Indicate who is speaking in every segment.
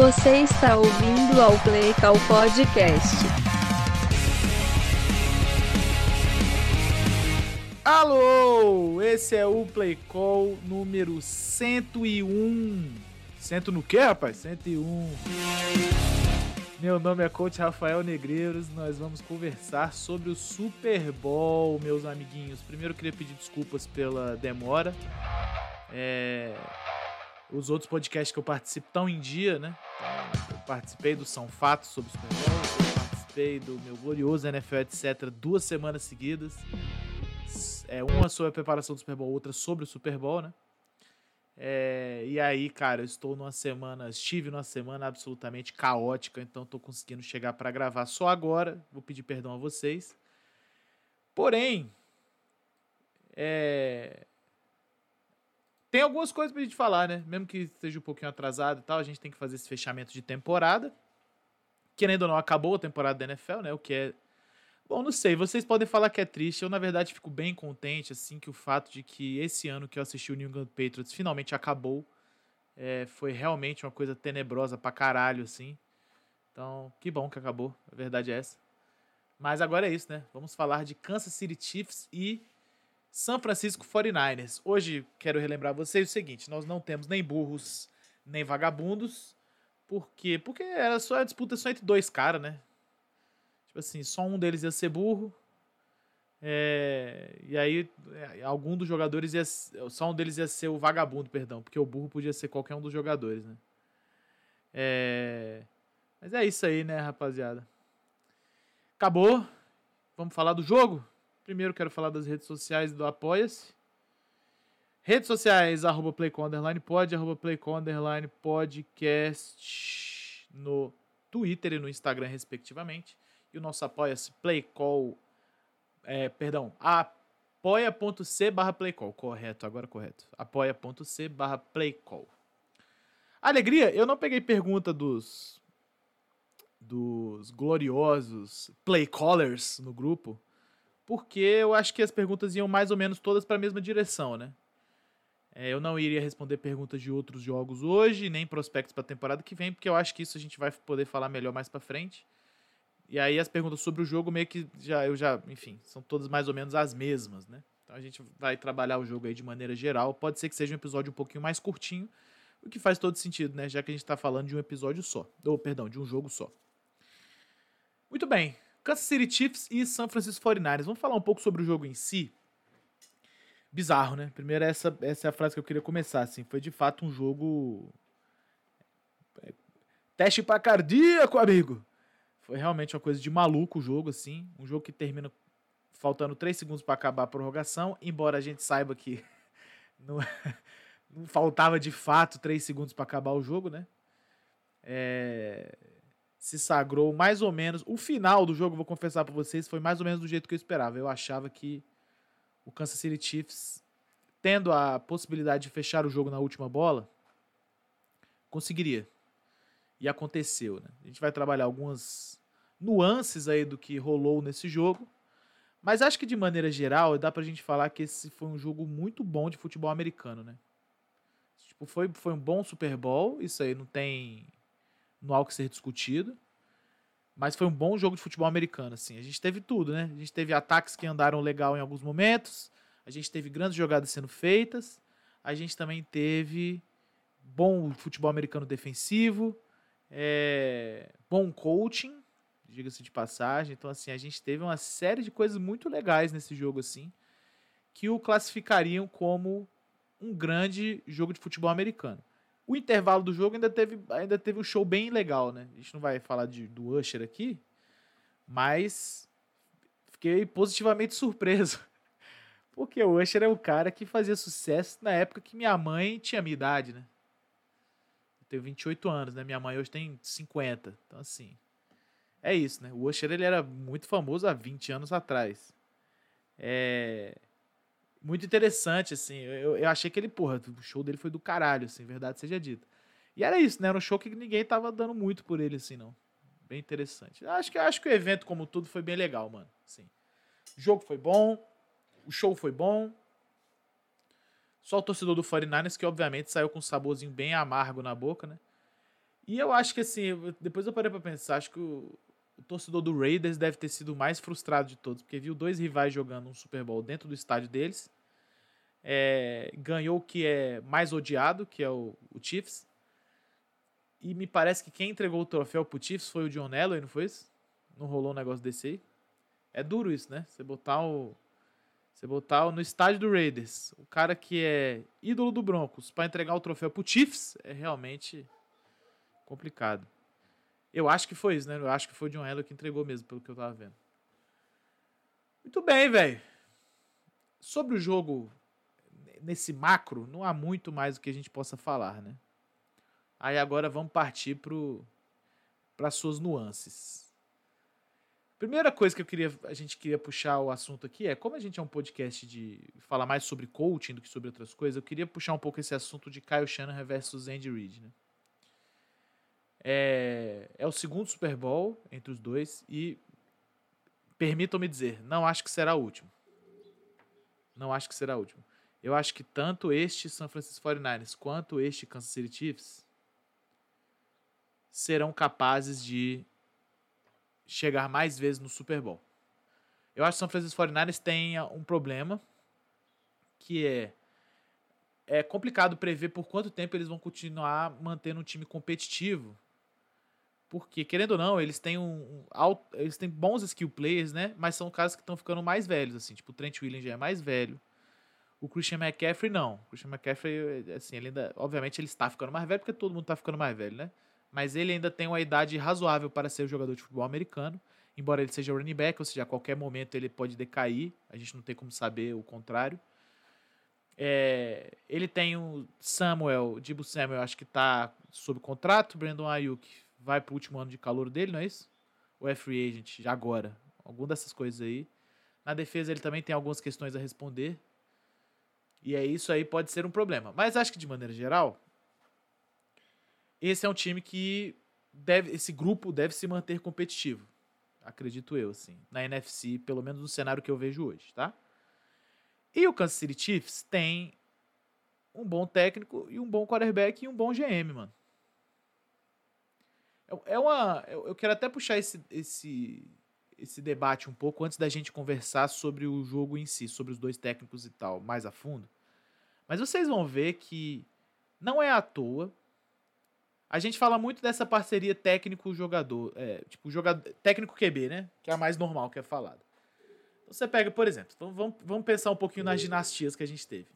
Speaker 1: Você está ouvindo ao Play Call Podcast.
Speaker 2: Alô, esse é o Play Call número 101. Cento no quê, rapaz? 101. Meu nome é Coach Rafael Negreiros. Nós vamos conversar sobre o Super Bowl, meus amiguinhos. Primeiro, queria pedir desculpas pela demora. É... Os outros podcasts que eu participo estão em dia, né? Então, eu participei do São Fatos sobre o Super Bowl. Participei do meu glorioso NFL, etc. duas semanas seguidas. É, uma sobre a preparação do Super Bowl, outra sobre o Super Bowl, né? É, e aí, cara, eu estou numa semana, estive numa semana absolutamente caótica, então estou conseguindo chegar para gravar só agora. Vou pedir perdão a vocês. Porém, é, tem algumas coisas pra gente falar, né? Mesmo que esteja um pouquinho atrasado e tal, a gente tem que fazer esse fechamento de temporada. Querendo ou não, acabou a temporada da NFL, né? O que é Bom, não sei, vocês podem falar que é triste. Eu, na verdade, fico bem contente, assim, que o fato de que esse ano que eu assisti o New England Patriots finalmente acabou. É, foi realmente uma coisa tenebrosa pra caralho, assim. Então, que bom que acabou. A verdade é essa. Mas agora é isso, né? Vamos falar de Kansas City Chiefs e San Francisco 49ers. Hoje quero relembrar vocês o seguinte: nós não temos nem burros nem vagabundos. Por quê? Porque era só a disputa só entre dois caras, né? Tipo assim, só um deles ia ser burro. É, e aí, é, algum dos jogadores ia. Só um deles ia ser o vagabundo, perdão. Porque o burro podia ser qualquer um dos jogadores, né? É, mas é isso aí, né, rapaziada? Acabou. Vamos falar do jogo? Primeiro quero falar das redes sociais do Apoia-se. Redes sociais, arroba Playcom arroba Playcom Podcast no Twitter e no Instagram, respectivamente e o nosso apoia-se Playcall, é, perdão, apoia.c barra Playcall, correto, agora correto, apoia.c barra Playcall. Alegria, eu não peguei pergunta dos dos gloriosos Playcallers no grupo, porque eu acho que as perguntas iam mais ou menos todas para a mesma direção, né? É, eu não iria responder perguntas de outros jogos hoje, nem prospectos para a temporada que vem, porque eu acho que isso a gente vai poder falar melhor mais para frente. E aí as perguntas sobre o jogo meio que já eu já, enfim, são todas mais ou menos as mesmas, né? Então a gente vai trabalhar o jogo aí de maneira geral. Pode ser que seja um episódio um pouquinho mais curtinho, o que faz todo sentido, né? Já que a gente está falando de um episódio só. Ou, perdão, de um jogo só. Muito bem. Kansas City Chiefs e San Francisco 49ers. Vamos falar um pouco sobre o jogo em si. Bizarro, né? Primeiro, essa, essa é a frase que eu queria começar. Assim. Foi de fato um jogo. É, teste para cardíaco, amigo. Foi realmente uma coisa de maluco o jogo, assim. Um jogo que termina faltando 3 segundos para acabar a prorrogação, embora a gente saiba que não, não faltava de fato 3 segundos para acabar o jogo, né? É, se sagrou mais ou menos. O final do jogo, vou confessar para vocês, foi mais ou menos do jeito que eu esperava. Eu achava que o Kansas City Chiefs, tendo a possibilidade de fechar o jogo na última bola, conseguiria. E aconteceu, né? A gente vai trabalhar algumas nuances aí do que rolou nesse jogo. Mas acho que de maneira geral dá pra gente falar que esse foi um jogo muito bom de futebol americano, né? Tipo, foi, foi um bom Super Bowl, isso aí não tem não há o que ser discutido. Mas foi um bom jogo de futebol americano, assim. A gente teve tudo, né? A gente teve ataques que andaram legal em alguns momentos, a gente teve grandes jogadas sendo feitas, a gente também teve bom futebol americano defensivo, é, bom coaching, diga-se de passagem. Então, assim, a gente teve uma série de coisas muito legais nesse jogo, assim, que o classificariam como um grande jogo de futebol americano. O intervalo do jogo ainda teve, ainda teve um show bem legal, né? A gente não vai falar de, do Usher aqui, mas fiquei positivamente surpreso. Porque o Usher é o cara que fazia sucesso na época que minha mãe tinha minha idade, né? Eu tenho 28 anos, né? Minha mãe hoje tem 50. Então, assim, é isso, né? O Usher ele era muito famoso há 20 anos atrás. É muito interessante, assim. Eu, eu achei que ele, porra, o show dele foi do caralho, assim, verdade seja dita. E era isso, né? Era um show que ninguém tava dando muito por ele, assim, não. Bem interessante. Acho que, acho que o evento, como tudo, foi bem legal, mano. Assim, o jogo foi bom, o show foi bom. Só o torcedor do 49ers que, obviamente, saiu com um saborzinho bem amargo na boca, né? E eu acho que assim, depois eu parei pra pensar, acho que o, o torcedor do Raiders deve ter sido o mais frustrado de todos, porque viu dois rivais jogando um Super Bowl dentro do estádio deles. É, ganhou o que é mais odiado, que é o, o, Chiefs. E me parece que quem entregou o troféu pro Chiefs foi o John Elway, não foi isso? Não rolou um negócio desse aí? É duro isso, né? Você botar o. Você botar o, no estádio do Raiders, o cara que é ídolo do Broncos, para entregar o troféu pro Chiefs, é realmente complicado. Eu acho que foi isso, né? Eu acho que foi o John Elway que entregou mesmo, pelo que eu tava vendo. Muito bem, velho. Sobre o jogo, nesse macro, não há muito mais o que a gente possa falar, né? Aí agora vamos partir para suas nuances. Primeira coisa que eu queria, a gente queria puxar o assunto aqui é, como a gente é um podcast de falar mais sobre coaching do que sobre outras coisas, eu queria puxar um pouco esse assunto de Kyle Shanahan versus Andy Reid, né? É, é o segundo Super Bowl entre os dois e permitam-me dizer, não acho que será o último. Não acho que será o último. Eu acho que tanto este San Francisco 49ers quanto este Kansas City Chiefs serão capazes de chegar mais vezes no Super Bowl. Eu acho que o San Francisco 49ers tem um problema que é é complicado prever por quanto tempo eles vão continuar mantendo um time competitivo porque, querendo ou não, eles têm um, um, eles têm bons skill players, né? Mas são caras que estão ficando mais velhos, assim. Tipo, o Trent Williams já é mais velho. O Christian McCaffrey, não. O Christian McCaffrey, assim, ele ainda... Obviamente, ele está ficando mais velho, porque todo mundo está ficando mais velho, né? Mas ele ainda tem uma idade razoável para ser jogador de futebol americano. Embora ele seja running back, ou seja, a qualquer momento ele pode decair. A gente não tem como saber o contrário. É, ele tem o Samuel, Dibu Samuel, acho que está sob contrato. Brandon Ayuk vai pro último ano de calor dele, não é isso? Ou é free agent agora? Alguma dessas coisas aí. Na defesa ele também tem algumas questões a responder. E é isso aí pode ser um problema. Mas acho que de maneira geral, esse é um time que deve, esse grupo deve se manter competitivo. Acredito eu, assim, na NFC, pelo menos no cenário que eu vejo hoje, tá? E o Kansas City Chiefs tem um bom técnico e um bom quarterback e um bom GM, mano. É, é uma. Eu quero até puxar esse, esse, esse debate um pouco antes da gente conversar sobre o jogo em si, sobre os dois técnicos e tal, mais a fundo. Mas vocês vão ver que não é à toa. A gente fala muito dessa parceria técnico-jogador. É, tipo, jogador, técnico QB, né? Que é a mais normal que é falado. Então, você pega, por exemplo, vamos, vamos pensar um pouquinho nas dinastias que a gente teve.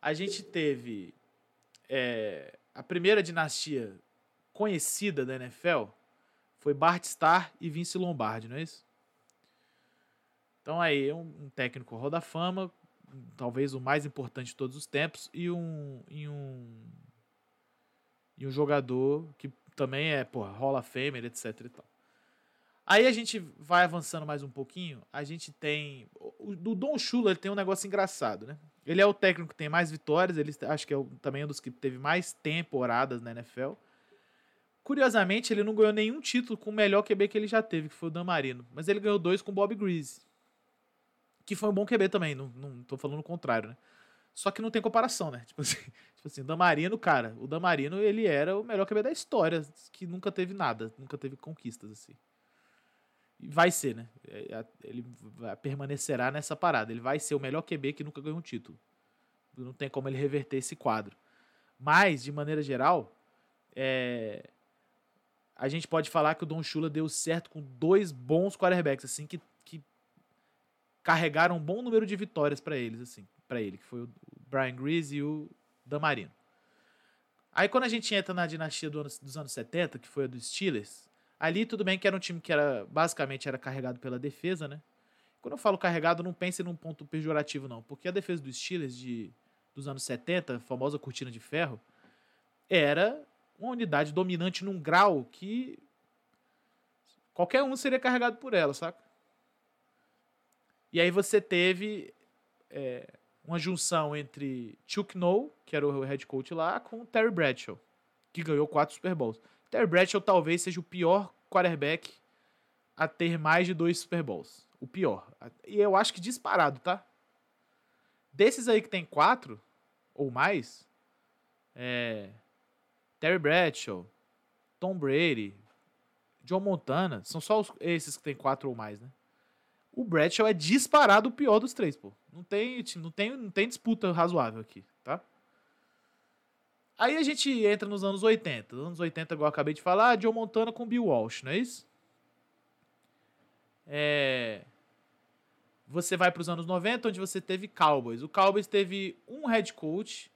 Speaker 2: A gente teve é, a primeira dinastia conhecida da NFL foi Bart Starr e Vince Lombardi, não é isso? Então aí, um, um técnico roda fama, talvez o mais importante de todos os tempos, e um, e um, e um jogador que também é, porra, Hall of Famer, etc e tal. Aí a gente vai avançando mais um pouquinho, a gente tem... O, Don Shula ele tem um negócio engraçado, né? Ele é o técnico que tem mais vitórias, ele acho que é o, também um dos que teve mais temporadas na NFL. Curiosamente, ele não ganhou nenhum título com o melhor QB que ele já teve, que foi o Dan Marino. Mas ele ganhou dois com o Bob Greasy. Que foi um bom QB também, não, não tô falando o contrário, né? Só que não tem comparação, né? Tipo assim, tipo assim, o Dan Marino, cara, o Dan Marino, ele era o melhor QB da história, que nunca teve nada, nunca teve conquistas, assim. E vai ser, né? É, ele vai, permanecerá nessa parada. Ele vai ser o melhor QB que nunca ganhou um título. Não tem como ele reverter esse quadro. Mas, de maneira geral, é, a gente pode falar que o Don Shula deu certo com dois bons quarterbacks, assim, que, que carregaram um bom número de vitórias para eles, assim, para ele, que foi o Brian Grease e o Dan Marino. Aí quando a gente entra na dinastia do ano, dos anos 70, que foi a dos Steelers, ali tudo bem que era um time que era basicamente era carregado pela defesa, né? Quando eu falo carregado, não pense num ponto pejorativo não, porque a defesa dos Steelers de dos anos 70, a famosa cortina de ferro, era uma unidade dominante num grau que qualquer um seria carregado por ela, saca? E aí você teve é, uma junção entre Chuck Noll, que era o head coach lá, com Terry Bradshaw, que ganhou quatro Super Bowls. Terry Bradshaw talvez seja o pior quarterback a ter mais de dois Super Bowls. O pior. E eu acho que disparado, tá? Desses aí que tem quatro ou mais, é, Terry Bradshaw, Tom Brady, John Montana, são só os- esses que tem quatro ou mais, né? O Bradshaw é disparado o pior dos três, pô. Não tem, não tem, não tem disputa razoável aqui, tá? Aí a gente entra nos anos 80. Nos anos 80, igual eu acabei de falar, John Montana com Bill Walsh, não é isso? É... Você vai para os anos 90, onde você teve Cowboys. O Cowboys teve um head coach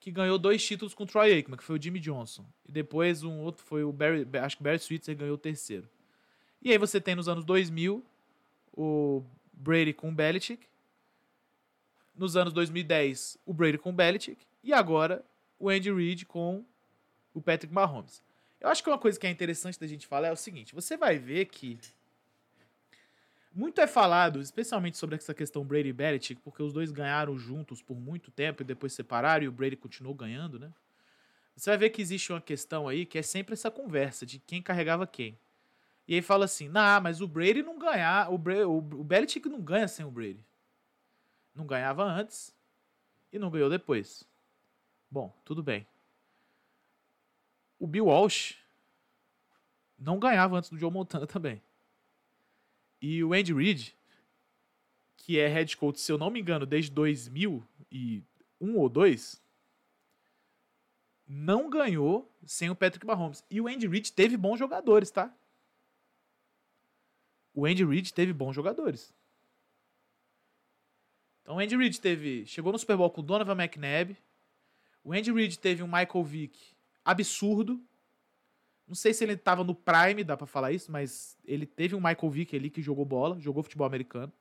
Speaker 2: que ganhou dois títulos com o Troy Aikman, que foi o Jimmy Johnson. E depois um outro foi o Barry, acho que Barry Switzer ganhou o terceiro. E aí você tem nos anos 2000 o Brady com o Belichick. Nos anos 2010, o Brady com o Belichick. E agora o Andy Reid com o Patrick Mahomes. Eu acho que uma coisa que é interessante da gente falar é o seguinte: você vai ver que muito é falado, especialmente sobre essa questão Brady e Belichick, porque os dois ganharam juntos por muito tempo e depois separaram e o Brady continuou ganhando, né? Você vai ver que existe uma questão aí que é sempre essa conversa de quem carregava quem. E aí fala assim, nah, mas o Brady não ganhar, o, Bra o, o Belichick não ganha sem o Brady. Não ganhava antes e não ganhou depois. Bom, tudo bem. O Bill Walsh não ganhava antes do Joe Montana também. E o Andy Reid, que é head coach, se eu não me engano, desde 2001 ou 2, não ganhou sem o Patrick Mahomes. E o Andy Reid teve bons jogadores, tá? O Andy Reid teve bons jogadores. Então o Andy Reid teve, chegou no Super Bowl com o Donovan McNabb. O Andy Reid teve um Michael Vick absurdo. Não sei se ele estava no prime, dá pra falar isso, mas ele teve um Michael Vick ali que jogou bola, jogou futebol americano.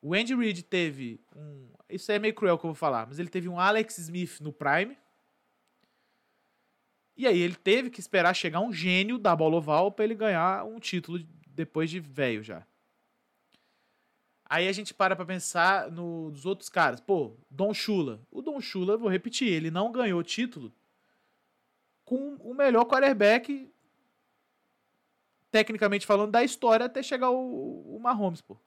Speaker 2: O Andy Reid teve um. Isso é meio cruel que eu vou falar, mas ele teve um Alex Smith no prime. E aí ele teve que esperar chegar um gênio da bola oval para ele ganhar um título depois de velho já. Aí a gente para pra pensar nos outros caras. Pô, Don Shula. O Don Shula, vou repetir, ele não ganhou título com o melhor quarterback, tecnicamente falando, da história até chegar o, o Mahomes, pô.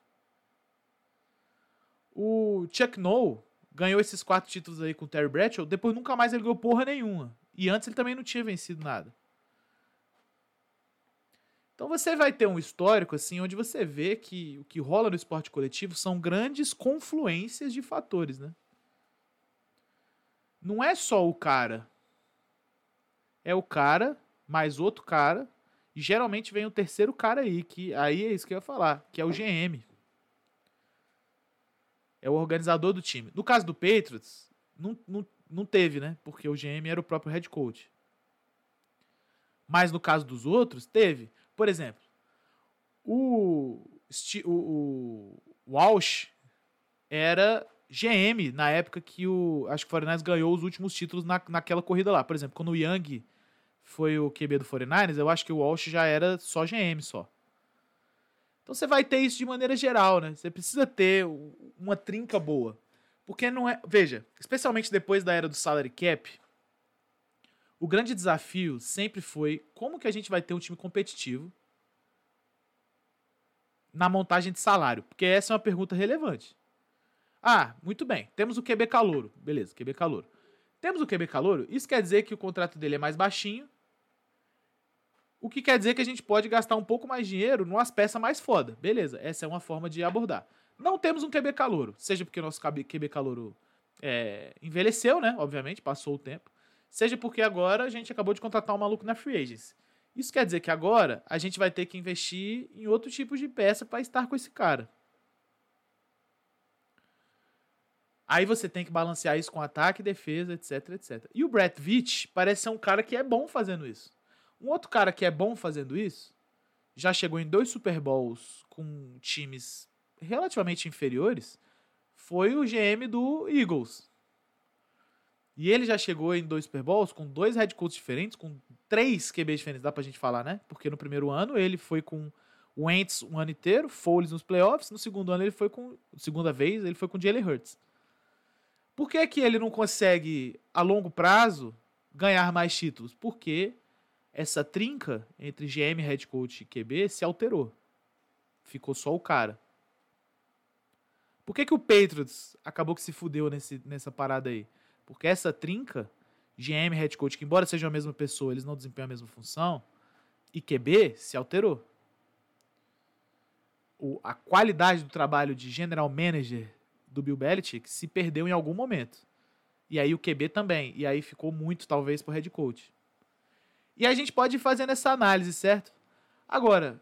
Speaker 2: O Chuck Noll ganhou esses quatro títulos aí com o Terry Bradshaw, depois nunca mais ele ganhou porra nenhuma. E antes ele também não tinha vencido nada. Então você vai ter um histórico assim onde você vê que o que rola no esporte coletivo são grandes confluências de fatores, né? Não é só o cara. É o cara mais outro cara e geralmente vem o terceiro cara aí, que aí é isso que eu ia falar, que é o GM. É o organizador do time. No caso do Patriots, não, não, não teve, né? Porque o GM era o próprio head coach. Mas no caso dos outros, teve. Por exemplo, o, o, o Walsh era GM na época que o. Acho que o 49ers ganhou os últimos títulos na, naquela corrida lá. Por exemplo, quando o Young foi o QB do 49ers, eu acho que o Walsh já era só GM só. Então você vai ter isso de maneira geral, né? Você precisa ter uma trinca boa. Porque não é. Veja, especialmente depois da era do salary cap, o grande desafio sempre foi como que a gente vai ter um time competitivo na montagem de salário. Porque essa é uma pergunta relevante. Ah, muito bem. Temos o QB calouro. Beleza, QB calouro. Temos o QB calouro. Isso quer dizer que o contrato dele é mais baixinho. O que quer dizer que a gente pode gastar um pouco mais dinheiro numas peças mais foda. Beleza, essa é uma forma de abordar. Não temos um QB calouro. Seja porque nosso QB calouro é, envelheceu, né? Obviamente, passou o tempo. Seja porque agora a gente acabou de contratar um maluco na Free Agents. Isso quer dizer que agora a gente vai ter que investir em outro tipo de peça para estar com esse cara. Aí você tem que balancear isso com ataque, defesa, etc, etc. E o Brett Veach parece ser um cara que é bom fazendo isso. Um outro cara que é bom fazendo isso, já chegou em dois Super Bowls com times relativamente inferiores, foi o GM do Eagles. E ele já chegou em dois Super Bowls com dois head coaches diferentes, com três QBs diferentes, dá pra gente falar, né? Porque no primeiro ano ele foi com o Wentz um ano inteiro, Foles nos playoffs, no segundo ano ele foi com, segunda vez, ele foi com o Jalen Hurts. Por que, que ele não consegue, a longo prazo, ganhar mais títulos? Porque essa trinca entre GM, head coach e QB se alterou. Ficou só o cara. Por que, que o Patriots acabou que se fudeu nesse, nessa parada aí? Porque essa trinca GM head coach, que embora sejam a mesma pessoa, eles não desempenham a mesma função, e QB se alterou. O, a qualidade do trabalho de general manager do Bill Belichick se perdeu em algum momento. E aí o QB também. E aí ficou muito, talvez, pro head coach. E a gente pode ir fazendo essa análise, certo? Agora,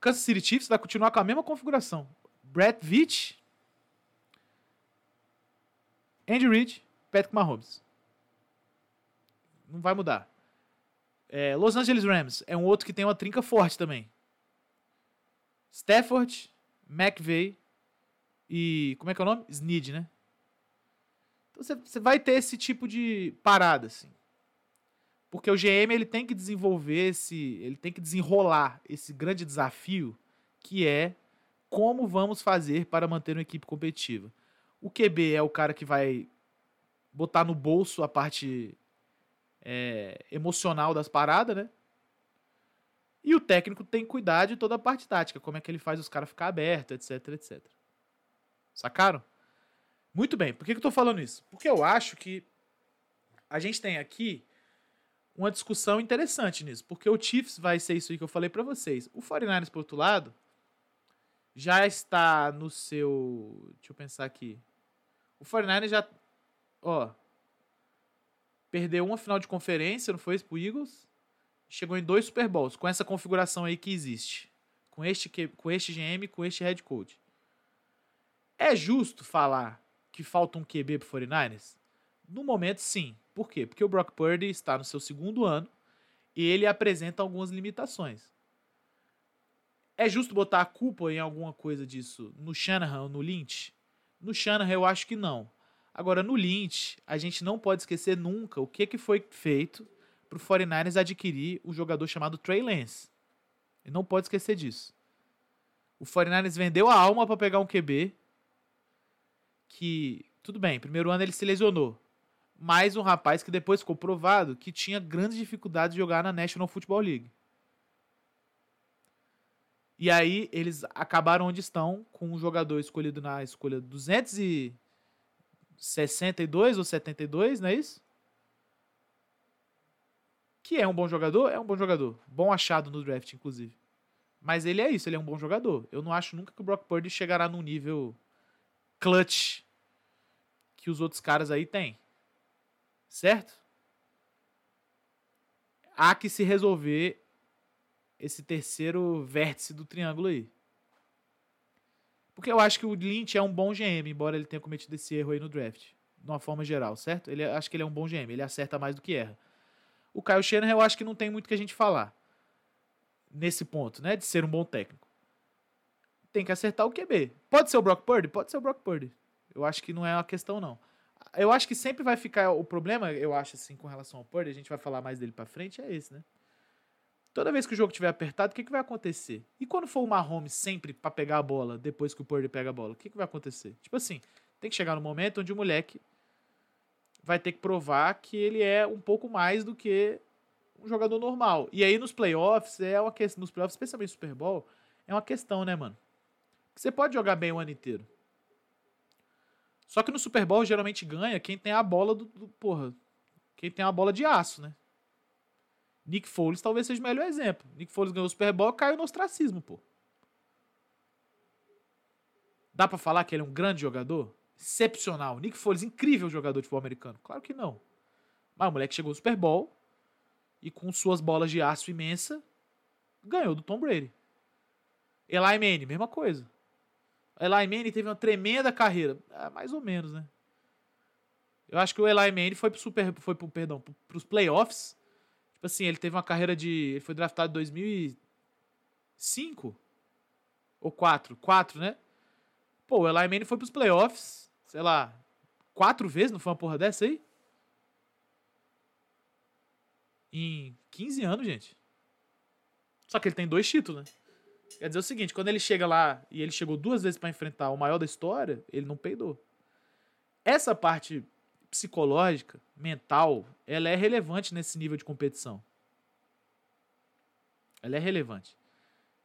Speaker 2: Kansas City Chiefs vai continuar com a mesma configuração. Brett Veach, Andy Reid, Patrick Mahomes. Não vai mudar. É, Los Angeles Rams é um outro que tem uma trinca forte também. Stafford, McVay e. Como é que é o nome? Snead, né? Então você, vai ter esse tipo de parada, assim. Porque o GM ele tem que desenvolver esse. Ele tem que desenrolar esse grande desafio que é como vamos fazer para manter uma equipe competitiva. O QB é o cara que vai botar no bolso a parte é, emocional das paradas, né? E o técnico tem que cuidar de toda a parte tática, como é que ele faz os caras ficar abertos, etc, etc. Sacaram? Muito bem. Por que, que eu tô falando isso? Porque eu acho que a gente tem aqui uma discussão interessante nisso. Porque o Chiefs vai ser isso aí que eu falei para vocês. O 49ers, por outro lado, já está no seu. Deixa eu pensar aqui. O 49ers já. Ó. Perdeu uma final de conferência, não foi isso pro Eagles? Chegou em dois Super Bowls, com essa configuração aí que existe. Com este, com este GM, com este head coach. É justo falar que falta um QB pro 49ers? No momento, sim. Por quê? Porque o Brock Purdy está no seu segundo ano e ele apresenta algumas limitações. É justo botar a culpa em alguma coisa disso no Shanahan ou no Lynch? No Shanahan eu acho que não. Agora, no Lynch, a gente não pode esquecer nunca o que, que foi feito para o 49ers adquirir o um jogador chamado Trey Lance. E não pode esquecer disso. O 49ers vendeu a alma para pegar um QB que, tudo bem, primeiro ano ele se lesionou. Mas um rapaz que depois ficou provado que tinha grandes dificuldades de jogar na National Football League. E aí eles acabaram onde estão com um jogador escolhido na escolha 262 ou 72, não é isso? Que é um bom jogador, é um bom jogador. Bom achado no draft, inclusive. Mas ele é isso, ele é um bom jogador. Eu não acho nunca que o Brock Purdy chegará num nível clutch que os outros caras aí têm. Certo? Há que se resolver esse terceiro vértice do triângulo aí. Porque eu acho que o Lynch é um bom GM, embora ele tenha cometido esse erro aí no draft. De uma forma geral, certo? Ele, acho que ele é um bom GM, ele acerta mais do que erra. O Kyle Shanahan eu acho que não tem muito que a gente falar. Nesse ponto, né? De ser um bom técnico. Tem que acertar o QB. Pode ser o Brock Purdy? Pode ser o Brock Purdy. Eu acho que não é uma questão, não. Eu acho que sempre vai ficar o problema, eu acho assim, com relação ao Purdy, a gente vai falar mais dele pra frente, é esse, né? Toda vez que o jogo estiver apertado, o que, que vai acontecer? E quando for o Mahomes sempre para pegar a bola, depois que o Purdy pega a bola, o que, que vai acontecer? Tipo assim, tem que chegar no momento onde o moleque vai ter que provar que ele é um pouco mais do que um jogador normal. E aí nos playoffs, é uma questão, nos playoffs, especialmente no Super Bowl, é uma questão, né, mano? Você pode jogar bem o ano inteiro. Só que no Super Bowl geralmente ganha quem tem a bola do, do porra, quem tem a bola de aço, né? Nick Foles talvez seja o melhor exemplo. Nick Foles ganhou o Super Bowl caiu no ostracismo, pô. Dá para falar que ele é um grande jogador? Excepcional. Nick Foles, incrível jogador de futebol americano. Claro que não. Mas o moleque chegou no Super Bowl e com suas bolas de aço imensa, ganhou do Tom Brady. Eli Manning, mesma coisa. Eli Manning teve uma tremenda carreira. Ah, mais ou menos, né? Eu acho que o Eli Manning foi pro super, foi pro, perdão, pros playoffs Tipo assim, ele teve uma carreira de. Ele foi draftado em 2005 ou 4? 4, né? Pô, o Eli Manning foi pros playoffs, sei lá, quatro vezes, não foi uma porra dessa aí? Em 15 anos, gente. Só que ele tem dois títulos, né? Quer dizer o seguinte, quando ele chega lá e ele chegou duas vezes para enfrentar o maior da história, ele não peidou. Essa parte psicológica, mental, ela é relevante nesse nível de competição. Ela é relevante.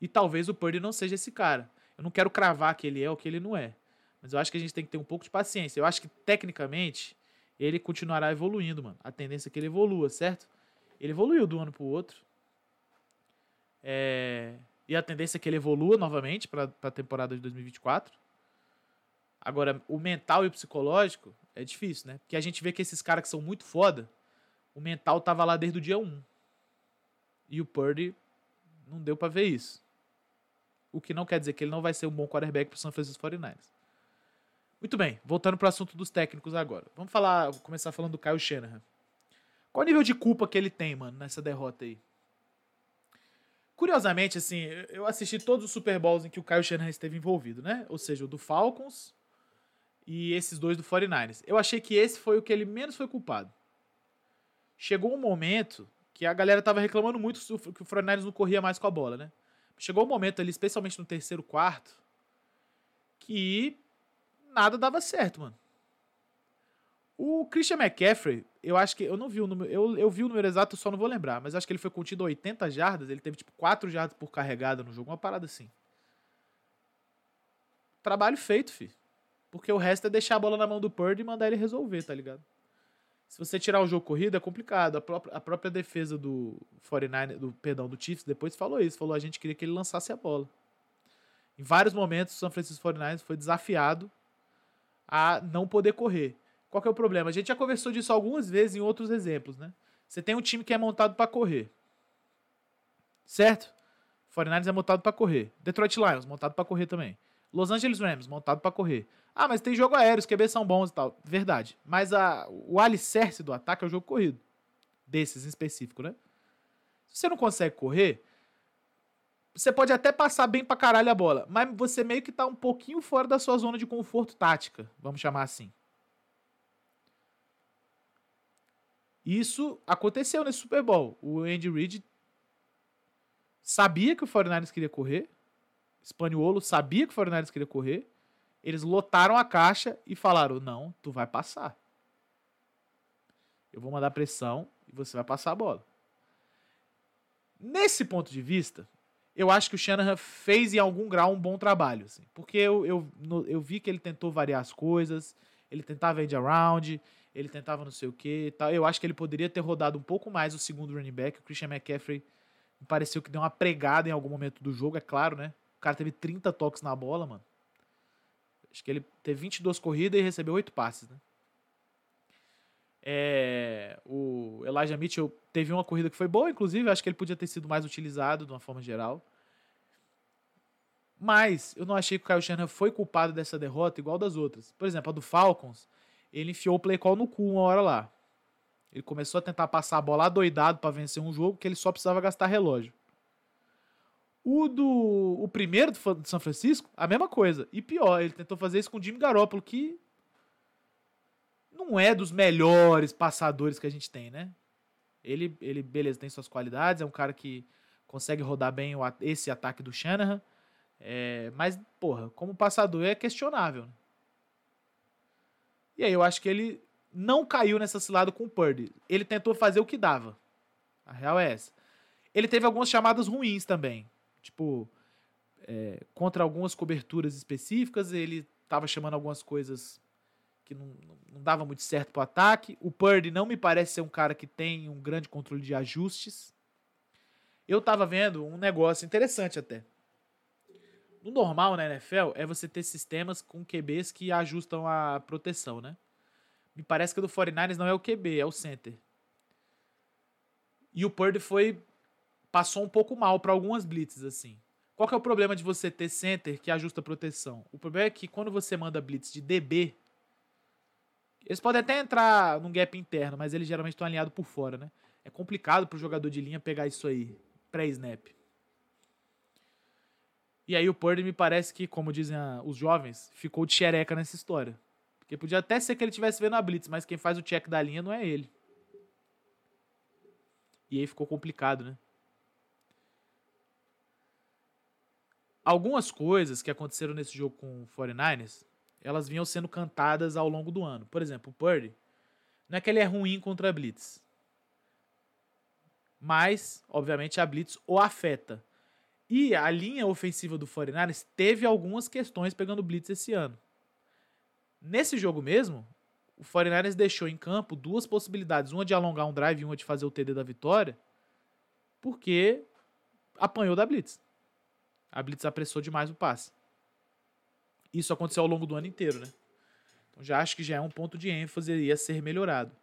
Speaker 2: E talvez o Purdy não seja esse cara. Eu não quero cravar que ele é ou que ele não é. Mas eu acho que a gente tem que ter um pouco de paciência. Eu acho que, tecnicamente, ele continuará evoluindo, mano. A tendência é que ele evolua, certo? Ele evoluiu do ano pro outro. É... E a tendência é que ele evolua novamente para a temporada de 2024. Agora, o mental e o psicológico é difícil, né? Porque a gente vê que esses caras que são muito foda, o mental tava lá desde o dia 1. E o Purdy não deu para ver isso. O que não quer dizer que ele não vai ser um bom quarterback pro San Francisco 49ers. Muito bem, voltando pro assunto dos técnicos agora. Vamos falar, começar falando do Kyle Shanahan. Qual o nível de culpa que ele tem, mano, nessa derrota aí? Curiosamente, assim, eu assisti todos os Super Bowls em que o Kyle Shanahan esteve envolvido, né? Ou seja, o do Falcons e esses dois do 49ers. Eu achei que esse foi o que ele menos foi culpado. Chegou um momento que a galera tava reclamando muito que o 49ers não corria mais com a bola, né? Chegou um momento ali, especialmente no terceiro quarto, que nada dava certo, mano. O Christian McCaffrey, eu acho que. Eu não vi o número. Eu, eu vi o número exato, só não vou lembrar. Mas acho que ele foi contido a 80 jardas. Ele teve tipo 4 jardas por carregada no jogo. Uma parada assim. Trabalho feito, fi. Porque o resto é deixar a bola na mão do Purdy e mandar ele resolver, tá ligado? Se você tirar o jogo corrido, é complicado. A própria, a própria defesa do 49 do perdão, do Chiefs depois falou isso. Falou a gente queria que ele lançasse a bola. Em vários momentos, o San Francisco 49ers foi desafiado a não poder correr. Qual que é o problema? A gente já conversou disso algumas vezes em outros exemplos, né? Você tem um time que é montado para correr. Certo? 49ers é montado para correr. Detroit Lions, montado para correr também. Los Angeles Rams, montado para correr. Ah, mas tem jogo aéreo, os QB são bons e tal. Verdade. Mas a, o alicerce do ataque é o jogo corrido. Desses em específico, né? Se você não consegue correr, você pode até passar bem pra caralho a bola, mas você meio que tá um pouquinho fora da sua zona de conforto tática, vamos chamar assim. Isso aconteceu nesse Super Bowl. O Andy Reid sabia que o 49ers queria correr. Spaniolo sabia que o 49ers queria correr. Eles lotaram a caixa e falaram: "Não, tu vai passar. Eu vou mandar pressão e você vai passar a bola." Nesse ponto de vista, eu acho que o Shanahan fez em algum grau um bom trabalho, assim, porque eu, eu, eu vi que ele tentou variar as coisas, ele tentava end around, ele tentava não sei o que e tal. Eu acho que ele poderia ter rodado um pouco mais o segundo running back. O Christian McCaffrey me pareceu que deu uma pregada em algum momento do jogo, é claro, né? O cara teve 30 toques na bola, mano. Acho que ele teve 22 corridas e recebeu 8 passes, né? É, o Elijah Mitchell teve uma corrida que foi boa, inclusive. Acho que ele podia ter sido mais utilizado de uma forma geral. Mas eu não achei que o Kyle Shanahan foi culpado dessa derrota igual das outras. Por exemplo, a do Falcons ele enfiou o play call no cu uma hora lá. Ele começou a tentar passar a bola doidado para vencer um jogo que ele só precisava gastar relógio. O do o primeiro do São Francisco, a mesma coisa. E pior, ele tentou fazer isso com o Jimmy Garoppolo, que não é dos melhores passadores que a gente tem, né? Ele, ele beleza, tem suas qualidades, é um cara que consegue rodar bem esse ataque do Shanahan. É, mas, porra, como passador é questionável. Né? E aí eu acho que ele não caiu nessa cilada com o Purdy. Ele tentou fazer o que dava. A real é essa. Ele teve algumas chamadas ruins também. Tipo, é, contra algumas coberturas específicas, ele estava chamando algumas coisas que não, não dava muito certo pro ataque. O Purdy não me parece ser um cara que tem um grande controle de ajustes. Eu tava vendo um negócio interessante até. No normal na NFL é você ter sistemas com QBs que ajustam a proteção, né? Me parece que o do 49ers não é o QB, é o center. E o Purdy foi passou um pouco mal para algumas blitzes assim. Qual que é o problema de você ter center que ajusta a proteção? O problema é que quando você manda blitz de DB, eles podem até entrar num gap interno, mas eles geralmente estão alinhados por fora, né? É complicado para o jogador de linha pegar isso aí pré-snap. E aí o Purdy me parece que, como dizem a, os jovens, ficou de xereca nessa história. Porque podia até ser que ele estivesse vendo a blitz, mas quem faz o check da linha não é ele. E aí ficou complicado, né? Algumas coisas que aconteceram nesse jogo com o 49ers, elas vinham sendo cantadas ao longo do ano. Por exemplo, o Purdy, não é que ele é ruim contra a blitz. Mas, obviamente, a blitz o afeta. E a linha ofensiva do 49ers teve algumas questões pegando blitz esse ano. Nesse jogo mesmo, o 49ers deixou em campo duas possibilidades, uma de alongar um drive e uma de fazer o TD da vitória, porque apanhou da Blitz. A Blitz apressou demais o passe. Isso aconteceu ao longo do ano inteiro, né? Então já acho que já é um ponto de ênfase e a ser melhorado.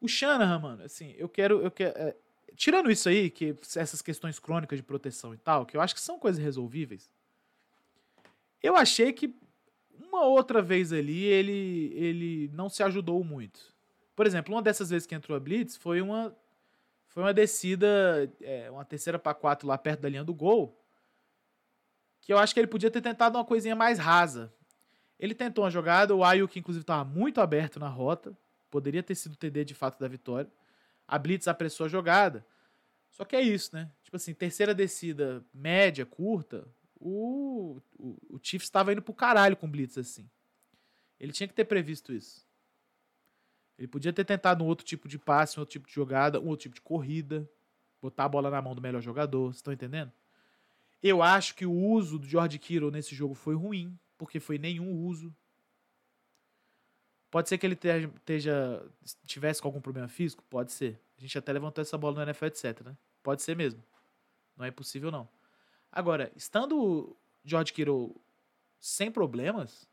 Speaker 2: O Shanahan, mano, assim, eu quero. Eu quero é, tirando isso aí, que essas questões crônicas de proteção e tal, que eu acho que são coisas resolvíveis, eu achei que uma outra vez ali ele, ele não se ajudou muito. Por exemplo, uma dessas vezes que entrou a Blitz foi uma, foi uma descida, é, uma terceira para quatro lá perto da linha do gol, que eu acho que ele podia ter tentado uma coisinha mais rasa. Ele tentou uma jogada, o Ayuk inclusive estava muito aberto na rota, poderia ter sido o TD de fato da vitória. A Blitz apressou a jogada. Só que é isso, né? Tipo assim, terceira descida média, curta, o, o, o Chiefs estava indo pro caralho com Blitz assim. Ele tinha que ter previsto isso. Ele podia ter tentado um outro tipo de passe, um outro tipo de jogada, um outro tipo de corrida, botar a bola na mão do melhor jogador, vocês estão entendendo? Eu acho que o uso do George Kittle nesse jogo foi ruim, porque foi nenhum uso. Pode ser que ele esteja, tivesse com algum problema físico? Pode ser. A gente até levantou essa bola no NFL, etc. Né? Pode ser mesmo. Não é impossível, não. Agora, estando George Kittle sem problemas,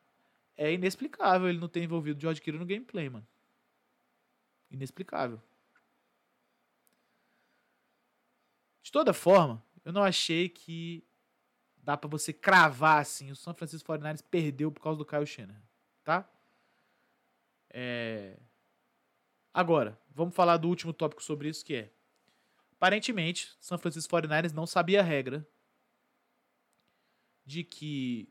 Speaker 2: é inexplicável ele não ter envolvido George Kittle no gameplay, mano. Inexplicável. De toda forma, eu não achei que dá para você cravar assim, o San Francisco 49ers perdeu por causa do Kyle Shanahan, tá? É... Agora, vamos falar do último tópico sobre isso que é Aparentemente, San Francisco 49ers não sabia a regra de que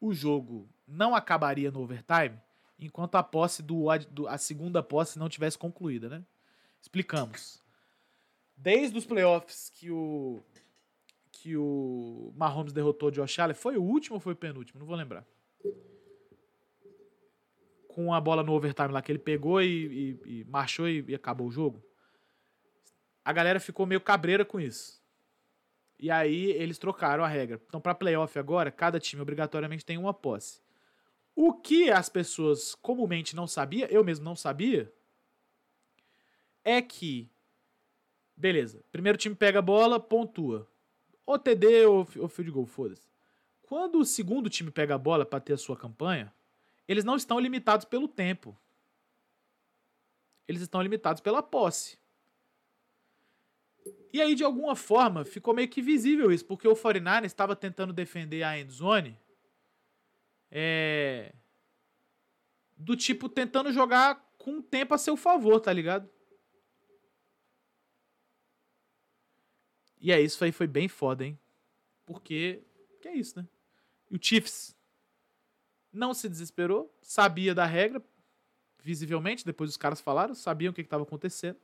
Speaker 2: o jogo não acabaria no overtime enquanto a posse do, a segunda posse não tivesse concluída, né? Explicamos. Desde os playoffs que o que o Mahomes derrotou o Josh Allen, foi o último ou foi o penúltimo? Não vou lembrar. Com a bola no overtime lá que ele pegou e, e, e marchou e, e acabou o jogo. A galera ficou meio cabreira com isso. E aí eles trocaram a regra. Então, para playoff agora, cada time obrigatoriamente tem uma posse. O que as pessoas comumente não sabiam, eu mesmo não sabia, é que, beleza, primeiro time pega a bola, pontua. Ou TD ou, ou field goal, foda-se. Quando o segundo time pega a bola para ter a sua campanha, eles não estão limitados pelo tempo. Eles estão limitados pela posse. E aí, de alguma forma, ficou meio que visível isso, porque o 49 estava tentando defender a endzone é, do tipo tentando jogar com o tempo a seu favor, tá ligado? E é isso aí foi bem foda, hein? Porque que é isso, né? E o Chiefs não se desesperou, sabia da regra, visivelmente, depois os caras falaram, sabiam o que estava acontecendo.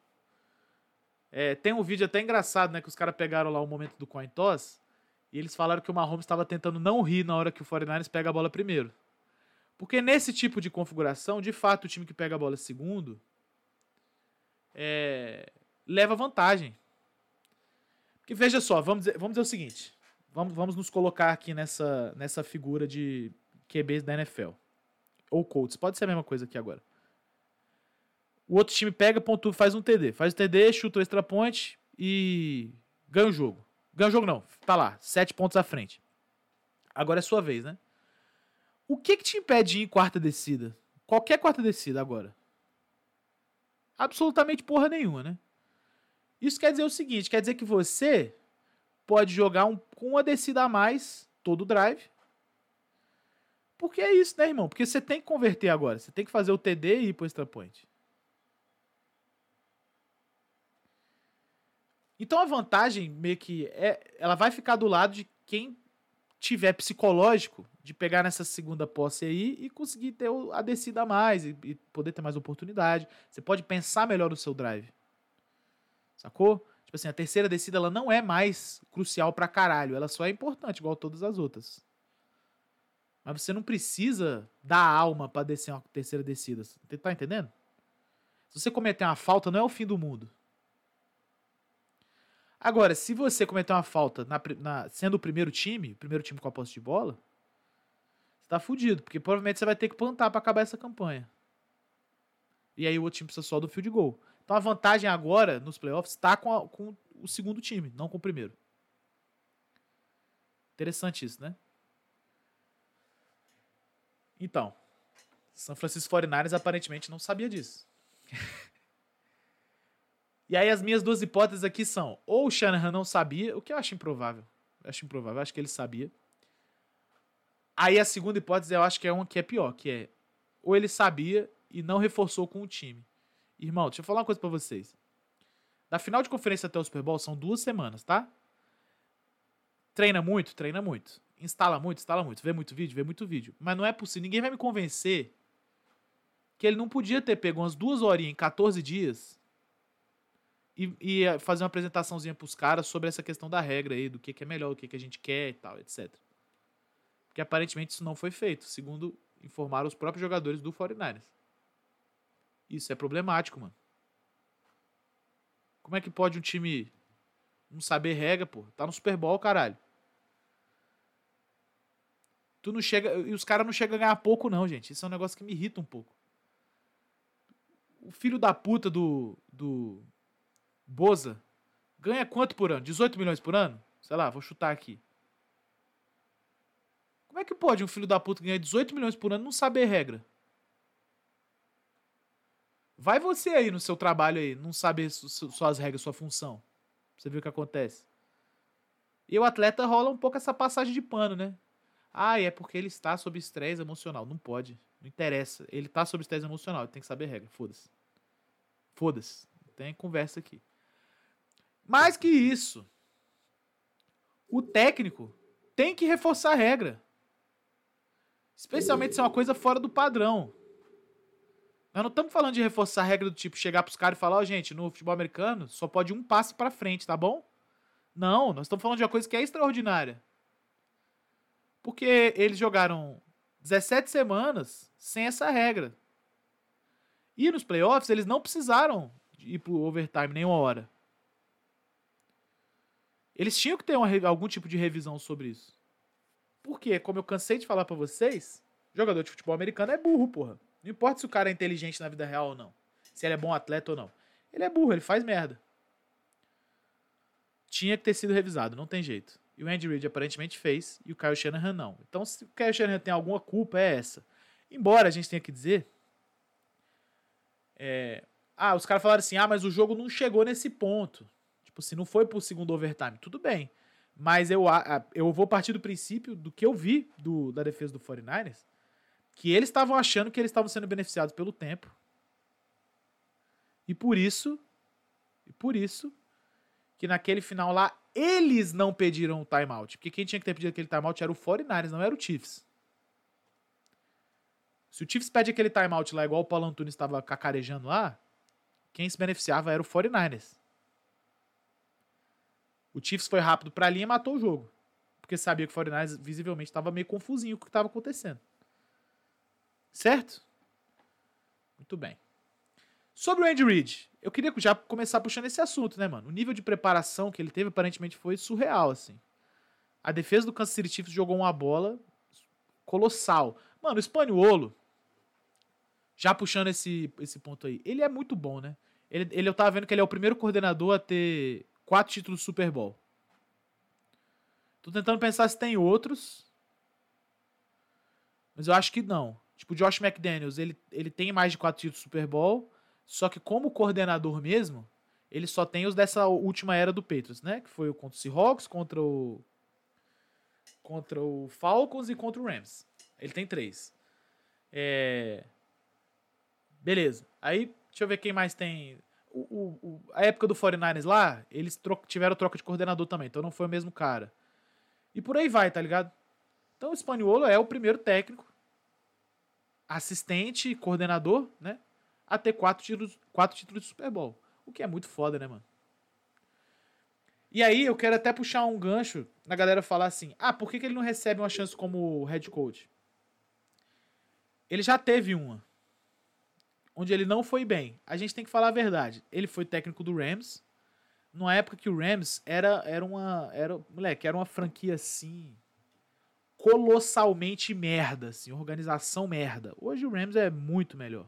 Speaker 2: É, tem um vídeo até engraçado, né? Que os caras pegaram lá o momento do coin toss e eles falaram que o Mahomes estava tentando não rir na hora que o 49ers pega a bola primeiro. Porque nesse tipo de configuração, de fato, o time que pega a bola segundo é, leva vantagem. Porque veja só, vamos dizer, vamos dizer o seguinte: vamos, vamos nos colocar aqui nessa, nessa figura de QBs da NFL. Ou Colts, pode ser a mesma coisa aqui agora. O outro time pega, pontua, faz um TD. Faz o TD, chuta o extra point e ganha o jogo. Ganha o jogo não, tá lá, sete pontos à frente. Agora é sua vez, né? O que que te impede de ir em quarta descida? Qualquer quarta descida agora. Absolutamente porra nenhuma, né? Isso quer dizer o seguinte, quer dizer que você pode jogar um, com uma descida a mais todo o drive. Porque é isso, né, irmão? Porque você tem que converter agora. Você tem que fazer o TD e ir pro extra point. Então a vantagem meio que é, ela vai ficar do lado de quem tiver psicológico de pegar nessa segunda posse aí e conseguir ter a descida a mais e, e poder ter mais oportunidade. Você pode pensar melhor no seu drive. Sacou? Tipo assim, a terceira descida ela não é mais crucial pra caralho, ela só é importante igual todas as outras. Mas você não precisa dar alma para descer uma terceira descida. Você tá entendendo? Se você cometer uma falta, não é o fim do mundo. Agora, se você cometer uma falta na, na, sendo o primeiro time, o primeiro time com a posse de bola, você tá fudido, porque provavelmente você vai ter que plantar para acabar essa campanha. E aí o outro time precisa só do field goal. Então a vantagem agora nos playoffs está com, com o segundo time, não com o primeiro. Interessante isso, né? Então, São Francisco 49ers aparentemente não sabia disso. e aí as minhas duas hipóteses aqui são: ou o Shanahan não sabia, o que eu acho improvável. Eu acho improvável, eu acho que ele sabia. Aí a segunda hipótese eu acho que é uma que é pior, que é ou ele sabia e não reforçou com o time. Irmão, deixa eu falar uma coisa para vocês. Da final de conferência até o Super Bowl são duas semanas, tá? Treina muito? Treina muito. Instala muito? Instala muito. Vê muito vídeo? Vê muito vídeo. Mas não é possível. Ninguém vai me convencer que ele não podia ter pego umas duas horinhas em 14 dias e, e eh, fazer uma apresentaçãozinha pros caras sobre essa questão da regra aí, do que, que é melhor, o que, que a gente quer e tal, etc. Porque aparentemente isso não foi feito, segundo informaram os próprios jogadores do 49ers. Isso é problemático, mano. Como é que pode um time não saber regra, pô? Tá no Super Bowl, caralho. Tu não chega. E os caras não chegam a ganhar pouco, não, gente. Isso é um negócio que me irrita um pouco. O filho da puta do. do. Boza ganha quanto por ano? 18 milhões por ano? Sei lá, vou chutar aqui. Como é que pode um filho da puta ganhar 18 milhões por ano não saber regra? Vai você aí no seu trabalho aí, não saber suas regras, sua função. Você viu o que acontece. E o atleta rola um pouco essa passagem de pano, né? Ah, é porque ele está sob estresse emocional. Não pode. Não interessa. Ele está sob estresse emocional. Ele tem que saber regra. Foda-se. Foda-se. Tem conversa aqui. Mais que isso, o técnico tem que reforçar a regra. Especialmente se é uma coisa fora do padrão. Nós não estamos falando de reforçar a regra do tipo chegar pros caras e falar, ó, oh, gente, no futebol americano só pode um passe para frente, tá bom? Não, nós estamos falando de uma coisa que é extraordinária. Porque eles jogaram 17 semanas sem essa regra. E nos playoffs eles não precisaram ir pro overtime nenhuma hora. Eles tinham que ter uma, algum tipo de revisão sobre isso. Porque, como eu cansei de falar para vocês, jogador de futebol americano é burro, porra. Não importa se o cara é inteligente na vida real ou não. Se ele é bom atleta ou não. Ele é burro, ele faz merda. Tinha que ter sido revisado, não tem jeito. E o Andy Reid aparentemente fez e o Kyle Shanahan não. Então, se o Kyle Shanahan tem alguma culpa, é essa. Embora a gente tenha que dizer. É, ah, os caras falaram assim: ah, mas o jogo não chegou nesse ponto. Tipo, se não foi pro segundo overtime, tudo bem. Mas eu, eu vou partir do princípio do que eu vi do, da defesa do 49ers que eles estavam achando que eles estavam sendo beneficiados pelo tempo. E por isso, e por isso que naquele final lá eles não pediram o timeout, porque quem tinha que ter pedido aquele timeout era o 49ers, não era o Chiefs. Se o Chiefs pede aquele timeout lá igual o Paulo Antunes estava cacarejando lá, quem se beneficiava era o 49ers. O Chiefs foi rápido para a linha e matou o jogo. Porque sabia que o 49ers visivelmente estava meio confusinho com o que estava acontecendo. Certo? Muito bem. Sobre o Andy Reid, eu queria já começar puxando esse assunto, né, mano? O nível de preparação que ele teve aparentemente foi surreal, assim. A defesa do Kansas City Chiefs jogou uma bola colossal. Mano, o Spaniolo, já puxando esse, esse ponto aí, ele é muito bom, né? Ele, ele, eu tava vendo que ele é o primeiro coordenador a ter quatro títulos de Super Bowl. Tô tentando pensar se tem outros. Mas eu acho que não. Tipo, o Josh McDaniels, ele, ele tem mais de quatro títulos de Super Bowl, só que como coordenador mesmo, ele só tem os dessa última era do Patriots, né? Que foi contra o Seahawks, contra o contra o Falcons e contra o Rams. Ele tem três. É... Beleza. Aí, deixa eu ver quem mais tem. O, o, o, a época do 49ers lá, eles tro tiveram troca de coordenador também, então não foi o mesmo cara. E por aí vai, tá ligado? Então o Spaniolo é o primeiro técnico assistente, coordenador, né? A ter quatro títulos, quatro títulos de Super Bowl. O que é muito foda, né, mano? E aí eu quero até puxar um gancho na galera falar assim: ah, por que, que ele não recebe uma chance como head coach? Ele já teve uma. Onde ele não foi bem. A gente tem que falar a verdade. Ele foi técnico do Rams. Numa época que o Rams era, era uma. Era, moleque, era uma franquia assim colossalmente merda, assim, organização merda. Hoje o Rams é muito melhor.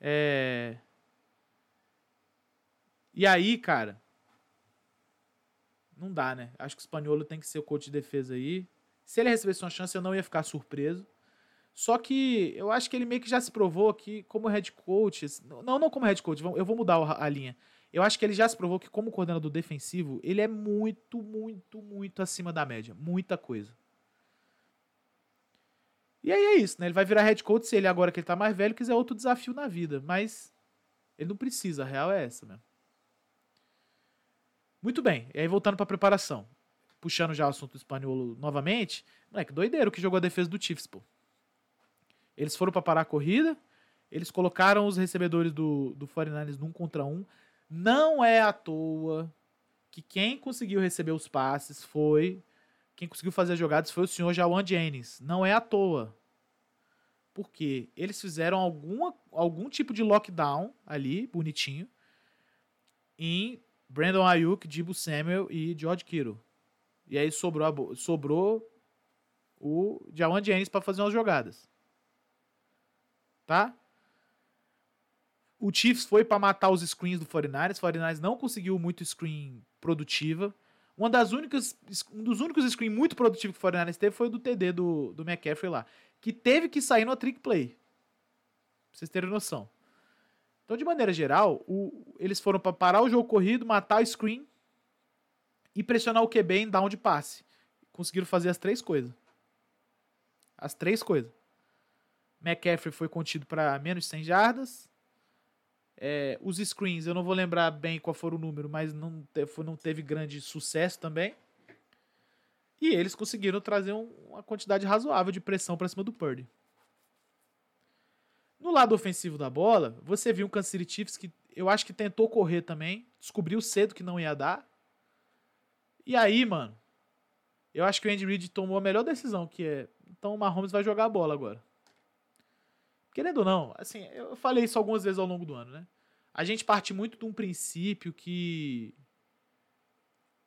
Speaker 2: É... E aí, cara, não dá, né? Acho que o Espanholo tem que ser o coach de defesa aí. Se ele recebesse uma chance, eu não ia ficar surpreso. Só que eu acho que ele meio que já se provou que, como head coach. Não, não como head coach, eu vou mudar a linha. Eu acho que ele já se provou que, como coordenador defensivo, ele é muito, muito, muito acima da média. Muita coisa. E aí é isso, né? Ele vai virar head coach se ele, agora que ele tá mais velho, quiser outro desafio na vida. Mas ele não precisa, a real é essa mesmo. Muito bem, e aí voltando pra preparação. Puxando já o assunto espanhol novamente. Moleque, doideiro que jogou a defesa do Chiefs, pô. Eles foram para parar a corrida, eles colocaram os recebedores do, do 49ers num contra um. Não é à toa que quem conseguiu receber os passes foi. Quem conseguiu fazer as jogadas foi o senhor Jawan Jennings. Não é à toa. Porque eles fizeram alguma, algum tipo de lockdown ali, bonitinho, em Brandon Ayuk, Dibu Samuel e George Kittle. E aí sobrou, sobrou o Jawan Jennings para fazer umas jogadas tá? O Chiefs foi para matar os screens do 49ers. O 49ers não conseguiu muito screen produtiva. Uma das únicas, um dos únicos screens muito produtivos que o 49ers teve foi o do TD do, do McCaffrey lá. Que teve que sair no trick play. Pra vocês terem noção. Então, de maneira geral, o, eles foram para parar o jogo corrido, matar o screen e pressionar o QB em down de passe. Conseguiram fazer as três coisas. As três coisas. McCaffrey foi contido para menos de 100 jardas. É, os screens, eu não vou lembrar bem qual foi o número, mas não, não teve grande sucesso também. E eles conseguiram trazer um, uma quantidade razoável de pressão para cima do Purdy. No lado ofensivo da bola, você viu um Kansas City Chiefs que eu acho que tentou correr também, descobriu cedo que não ia dar. E aí, mano, eu acho que o Andy Reid tomou a melhor decisão, que é, então o Mahomes vai jogar a bola agora. Querendo ou não, assim, eu falei isso algumas vezes ao longo do ano, né? A gente parte muito de um princípio que.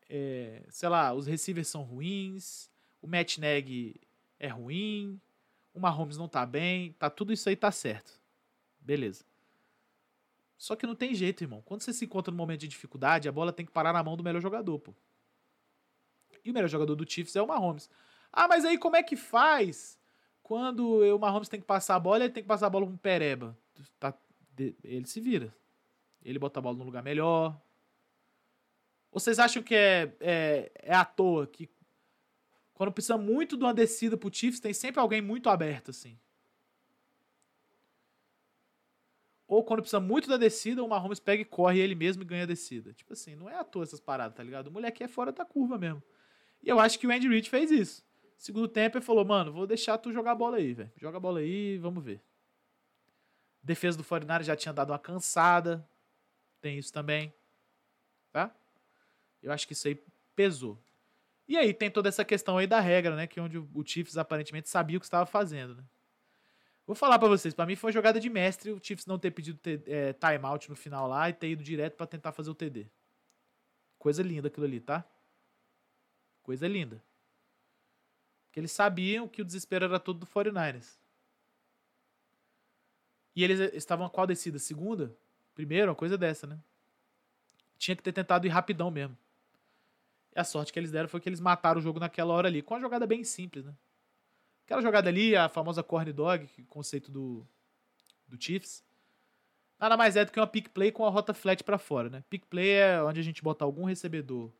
Speaker 2: É, sei lá, os receivers são ruins, o Matt Neg é ruim, o Mahomes não tá bem, tá tudo isso aí tá certo. Beleza. Só que não tem jeito, irmão. Quando você se encontra no momento de dificuldade, a bola tem que parar na mão do melhor jogador, pô. E o melhor jogador do Chiefs é o Mahomes. Ah, mas aí como é que faz quando o Mahomes tem que passar a bola, ele tem que passar a bola com o Pereba. Tá, ele se vira. Ele bota a bola no lugar melhor. Ou vocês acham que é, é, é à toa que quando precisa muito de uma descida pro Chiefs, tem sempre alguém muito aberto, assim? Ou quando precisa muito da descida, o Mahomes pega e corre ele mesmo e ganha a descida. Tipo assim, não é à toa essas paradas, tá ligado? O moleque é fora da curva mesmo. E eu acho que o Andy Reid fez isso. Segundo tempo, ele falou, mano, vou deixar tu jogar a bola aí, velho. Joga a bola aí, vamos ver. Defesa do Fortnite já tinha dado uma cansada. Tem isso também. Tá? Eu acho que isso aí pesou. E aí tem toda essa questão aí da regra, né? Que é onde o Chiefs aparentemente sabia o que estava fazendo, né? Vou falar para vocês, para mim foi uma jogada de mestre o Chiefs não ter pedido é, timeout no final lá e ter ido direto para tentar fazer o TD. Coisa linda aquilo ali, tá? Coisa linda. Porque eles sabiam que o desespero era todo do 49ers. E eles estavam a qual descida? Segunda? Primeiro? Uma coisa dessa, né? Tinha que ter tentado ir rapidão mesmo. E a sorte que eles deram foi que eles mataram o jogo naquela hora ali, com uma jogada bem simples, né? Aquela jogada ali, a famosa corn dog, conceito do, do Chiefs, nada mais é do que uma pick play com a rota flat para fora, né? Pick play é onde a gente bota algum recebedor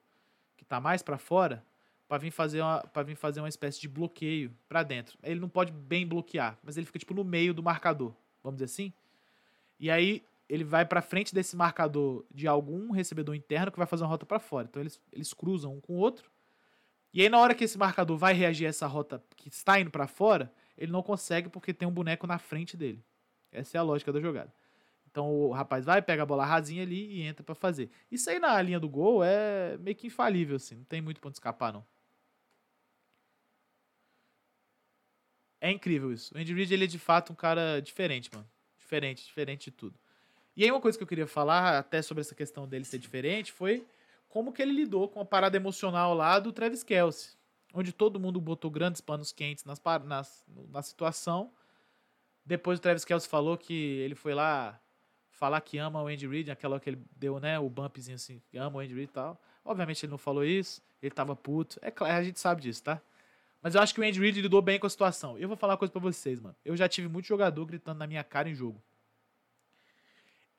Speaker 2: que tá mais para fora para vir fazer uma para vir fazer uma espécie de bloqueio para dentro. Ele não pode bem bloquear, mas ele fica tipo no meio do marcador, vamos dizer assim. E aí ele vai para frente desse marcador de algum recebedor interno que vai fazer uma rota para fora. Então eles, eles cruzam um com o outro. E aí na hora que esse marcador vai reagir a essa rota que está indo para fora, ele não consegue porque tem um boneco na frente dele. Essa é a lógica da jogada. Então o rapaz vai, pega a bola rasinha ali e entra para fazer. Isso aí na linha do gol é meio que infalível assim, não tem muito ponto escapar não. É incrível isso. O Andy Reid, ele é de fato um cara diferente, mano. Diferente, diferente de tudo. E aí uma coisa que eu queria falar, até sobre essa questão dele ser diferente, foi como que ele lidou com a parada emocional lá do Travis Kelsey. Onde todo mundo botou grandes panos quentes nas, nas, na situação Depois o Travis Kelce falou que ele foi lá falar que ama o Andy Reid, aquela hora que ele deu, né, o bumpzinho assim, ama o Andy Reid e tal. Obviamente ele não falou isso, ele tava puto. É claro, a gente sabe disso, tá? Mas eu acho que o Andy Reid lidou bem com a situação. Eu vou falar uma coisa pra vocês, mano. Eu já tive muito jogador gritando na minha cara em jogo.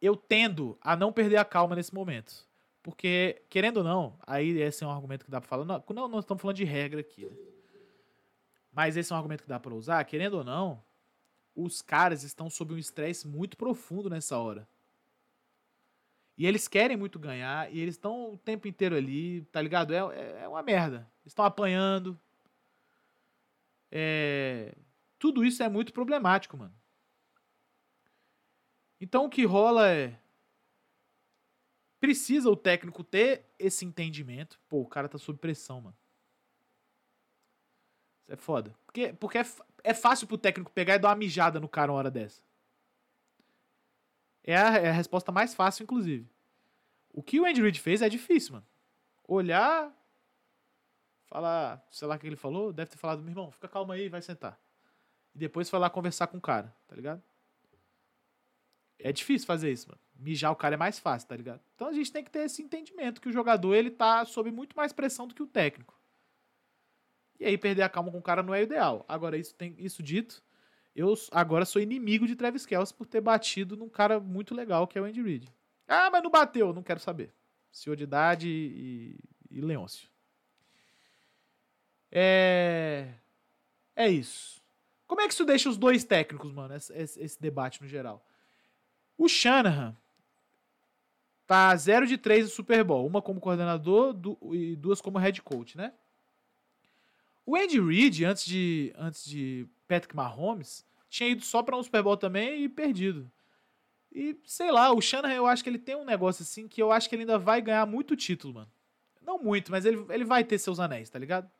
Speaker 2: Eu tendo a não perder a calma nesse momento. Porque, querendo ou não, aí esse é um argumento que dá pra falar. Não, não, não estamos falando de regra aqui, né? Mas esse é um argumento que dá pra usar. Querendo ou não, os caras estão sob um estresse muito profundo nessa hora. E eles querem muito ganhar, e eles estão o tempo inteiro ali, tá ligado? É, é uma merda. Eles estão apanhando. É... Tudo isso é muito problemático, mano. Então o que rola é. Precisa o técnico ter esse entendimento. Pô, o cara tá sob pressão, mano. Isso é foda. Porque, porque é, é fácil pro técnico pegar e dar uma mijada no cara uma hora dessa. É a, é a resposta mais fácil, inclusive. O que o Andy Reid fez é difícil, mano. Olhar, falar, sei lá o que ele falou, deve ter falado, meu irmão, fica calma aí, vai sentar. E depois foi lá conversar com o cara, tá ligado? É difícil fazer isso, mano. Mijar o cara é mais fácil, tá ligado? Então a gente tem que ter esse entendimento que o jogador ele tá sob muito mais pressão do que o técnico. E aí perder a calma com o cara não é ideal. Agora, isso, tem, isso dito, eu agora sou inimigo de Travis Kelce por ter batido num cara muito legal que é o Andy Reid. Ah, mas não bateu, não quero saber. Senhor de idade e, e Leôncio. É. É isso. Como é que isso deixa os dois técnicos, mano, esse, esse, debate no geral? O Shanahan tá 0 de 3 no Super Bowl, uma como coordenador do, e duas como head coach, né? O Andy Reid, antes de, antes de Patrick Mahomes, tinha ido só para um Super Bowl também e perdido. E sei lá, o Shanahan eu acho que ele tem um negócio assim que eu acho que ele ainda vai ganhar muito título, mano. Não muito, mas ele, ele vai ter seus anéis, tá ligado?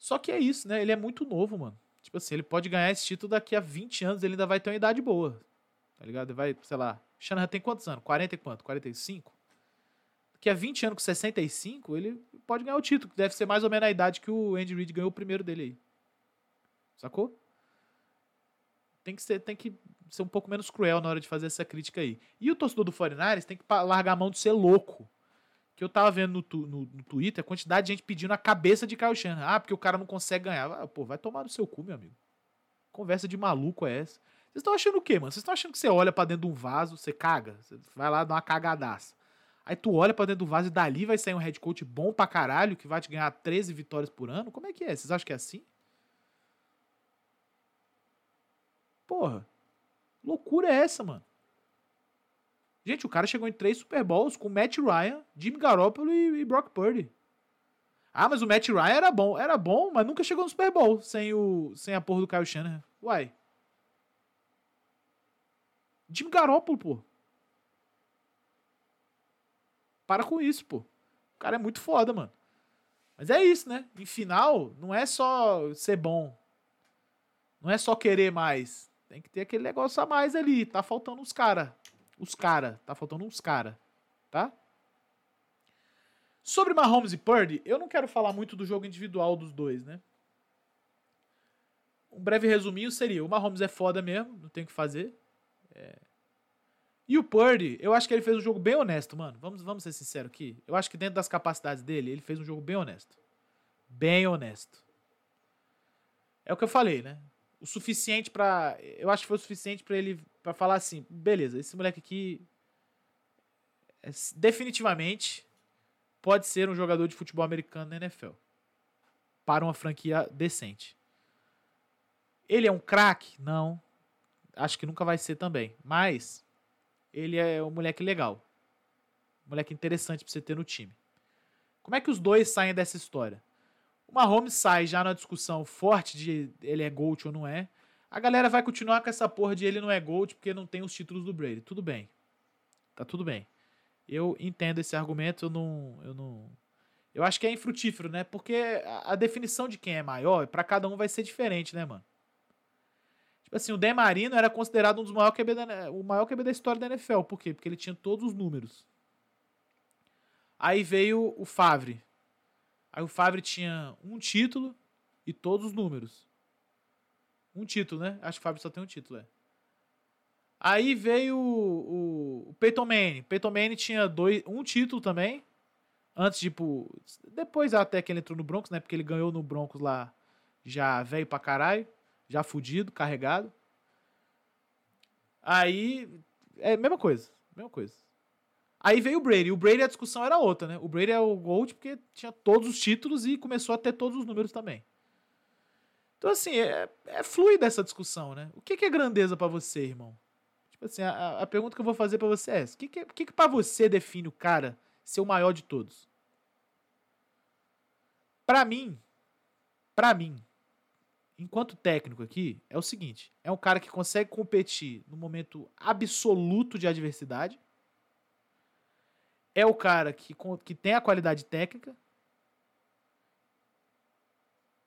Speaker 2: Só que é isso, né? Ele é muito novo, mano. Tipo assim, ele pode ganhar esse título daqui a 20 anos, ele ainda vai ter uma idade boa. Tá ligado? Ele vai, sei lá. Shanahan tem quantos anos? 40 e quanto? 45? que há 20 anos com 65, ele pode ganhar o título, que deve ser mais ou menos a idade que o Andy Reid ganhou o primeiro dele aí. Sacou? Tem que, ser, tem que ser um pouco menos cruel na hora de fazer essa crítica aí. E o torcedor do 49 tem que largar a mão de ser louco. Que eu tava vendo no, tu, no, no, Twitter a quantidade de gente pedindo a cabeça de Kyle Shanahan. Ah, porque o cara não consegue ganhar. Ah, pô, vai tomar no seu cu, meu amigo. Conversa de maluco é essa? Vocês estão achando o quê, mano? Vocês estão achando que você olha para dentro de um vaso, você caga? Você vai lá dar uma cagadaça. Aí tu olha pra dentro do vaso e dali vai sair um head coach bom pra caralho, que vai te ganhar 13 vitórias por ano? Como é que é? Vocês acham que é assim? Porra. Loucura é essa, mano? Gente, o cara chegou em três Super Bowls com Matt Ryan, Jimmy Garoppolo e, e Brock Purdy. Ah, mas o Matt Ryan era bom. Era bom, mas nunca chegou no Super Bowl sem, o, sem a porra do Kyle Shanahan. Uai. Jimmy Garoppolo, pô. Para com isso, pô. O cara é muito foda, mano. Mas é isso, né? Em final, não é só ser bom. Não é só querer mais. Tem que ter aquele negócio a mais ali. Tá faltando uns cara. Os cara. Tá faltando uns cara. Tá? Sobre Mahomes e Purdy, eu não quero falar muito do jogo individual dos dois, né? Um breve resuminho seria: o Mahomes é foda mesmo, não tem o que fazer. É, e o Purdy, eu acho que ele fez um jogo bem honesto, mano. Vamos, vamos ser sinceros aqui. Eu acho que dentro das capacidades dele, ele fez um jogo bem honesto. Bem honesto. É o que eu falei, né? O suficiente para, eu acho que foi o suficiente para ele para falar assim, beleza, esse moleque aqui é, definitivamente pode ser um jogador de futebol americano na NFL. Para uma franquia decente. Ele é um craque? Não. Acho que nunca vai ser também. Mas ele é um moleque legal. Moleque interessante pra você ter no time. Como é que os dois saem dessa história? O Mahomes sai já na discussão forte de ele é GOAT ou não é. A galera vai continuar com essa porra de ele não é GOAT porque não tem os títulos do Brady. Tudo bem. Tá tudo bem. Eu entendo esse argumento, eu não. Eu, não, eu acho que é infrutífero, né? Porque a, a definição de quem é maior, para cada um vai ser diferente, né, mano? Tipo assim, o Dan Marino era considerado um dos maiores QB da, o maior QB da história da NFL. Por quê? Porque ele tinha todos os números. Aí veio o Favre. Aí o Favre tinha um título e todos os números. Um título, né? Acho que o Fábio só tem um título, é. Aí veio o, o, o Peyton Manning. Peyton Manning tinha dois, um título também. Antes, tipo. Depois até que ele entrou no Broncos, né? Porque ele ganhou no Broncos lá já velho pra caralho. Já fudido, carregado. Aí. É a mesma coisa. Mesma coisa. Aí veio o Brady. O Brady a discussão era outra, né? O Brady é o GOAT porque tinha todos os títulos e começou a ter todos os números também. Então, assim, é, é fluida essa discussão, né? O que, que é grandeza para você, irmão? Tipo assim, a, a pergunta que eu vou fazer para você é essa. O que, que, que, que para você define o cara ser o maior de todos? Para mim, para mim, enquanto técnico aqui, é o seguinte: é um cara que consegue competir no momento absoluto de adversidade. É o cara que, que tem a qualidade técnica.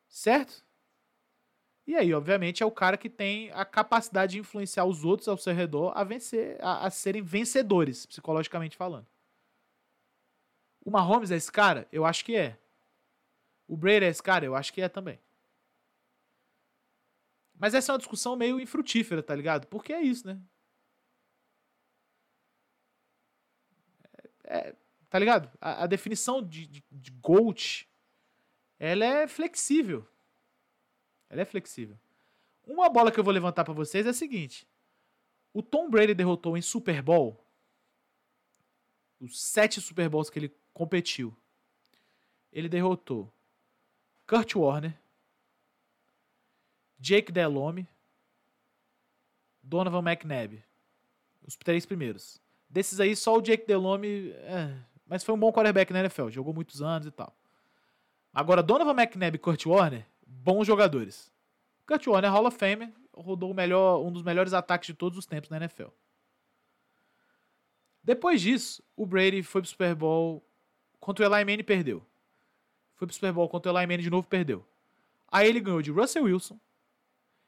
Speaker 2: Certo? E aí, obviamente, é o cara que tem a capacidade de influenciar os outros ao seu redor a vencer, a, a serem vencedores, psicologicamente falando. O Mahomes é esse cara? Eu acho que é. O Brady é esse cara? Eu acho que é também. Mas essa é uma discussão meio infrutífera, tá ligado? Porque é isso, né? É, tá ligado? A, a definição de, de, de GOAT, ela é flexível. Ela é flexível. Uma bola que eu vou levantar para vocês é a seguinte: o Tom Brady derrotou em Super Bowl os sete Super Bowls que ele competiu. Ele derrotou Kurt Warner, Jake Delhomme, Donovan McNabb. Os três primeiros. Desses aí, só o Jake Delhomme. É, mas foi um bom quarterback na NFL, jogou muitos anos e tal. Agora, Donovan McNabb e Kurt Warner bons jogadores. Kurt Warner Hall of Fame, rodou melhor, um dos melhores ataques de todos os tempos na NFL. Depois disso, o Brady foi pro Super Bowl contra o Eli Manning perdeu. Foi pro Super Bowl contra o Eli Manning de novo perdeu. Aí ele ganhou de Russell Wilson,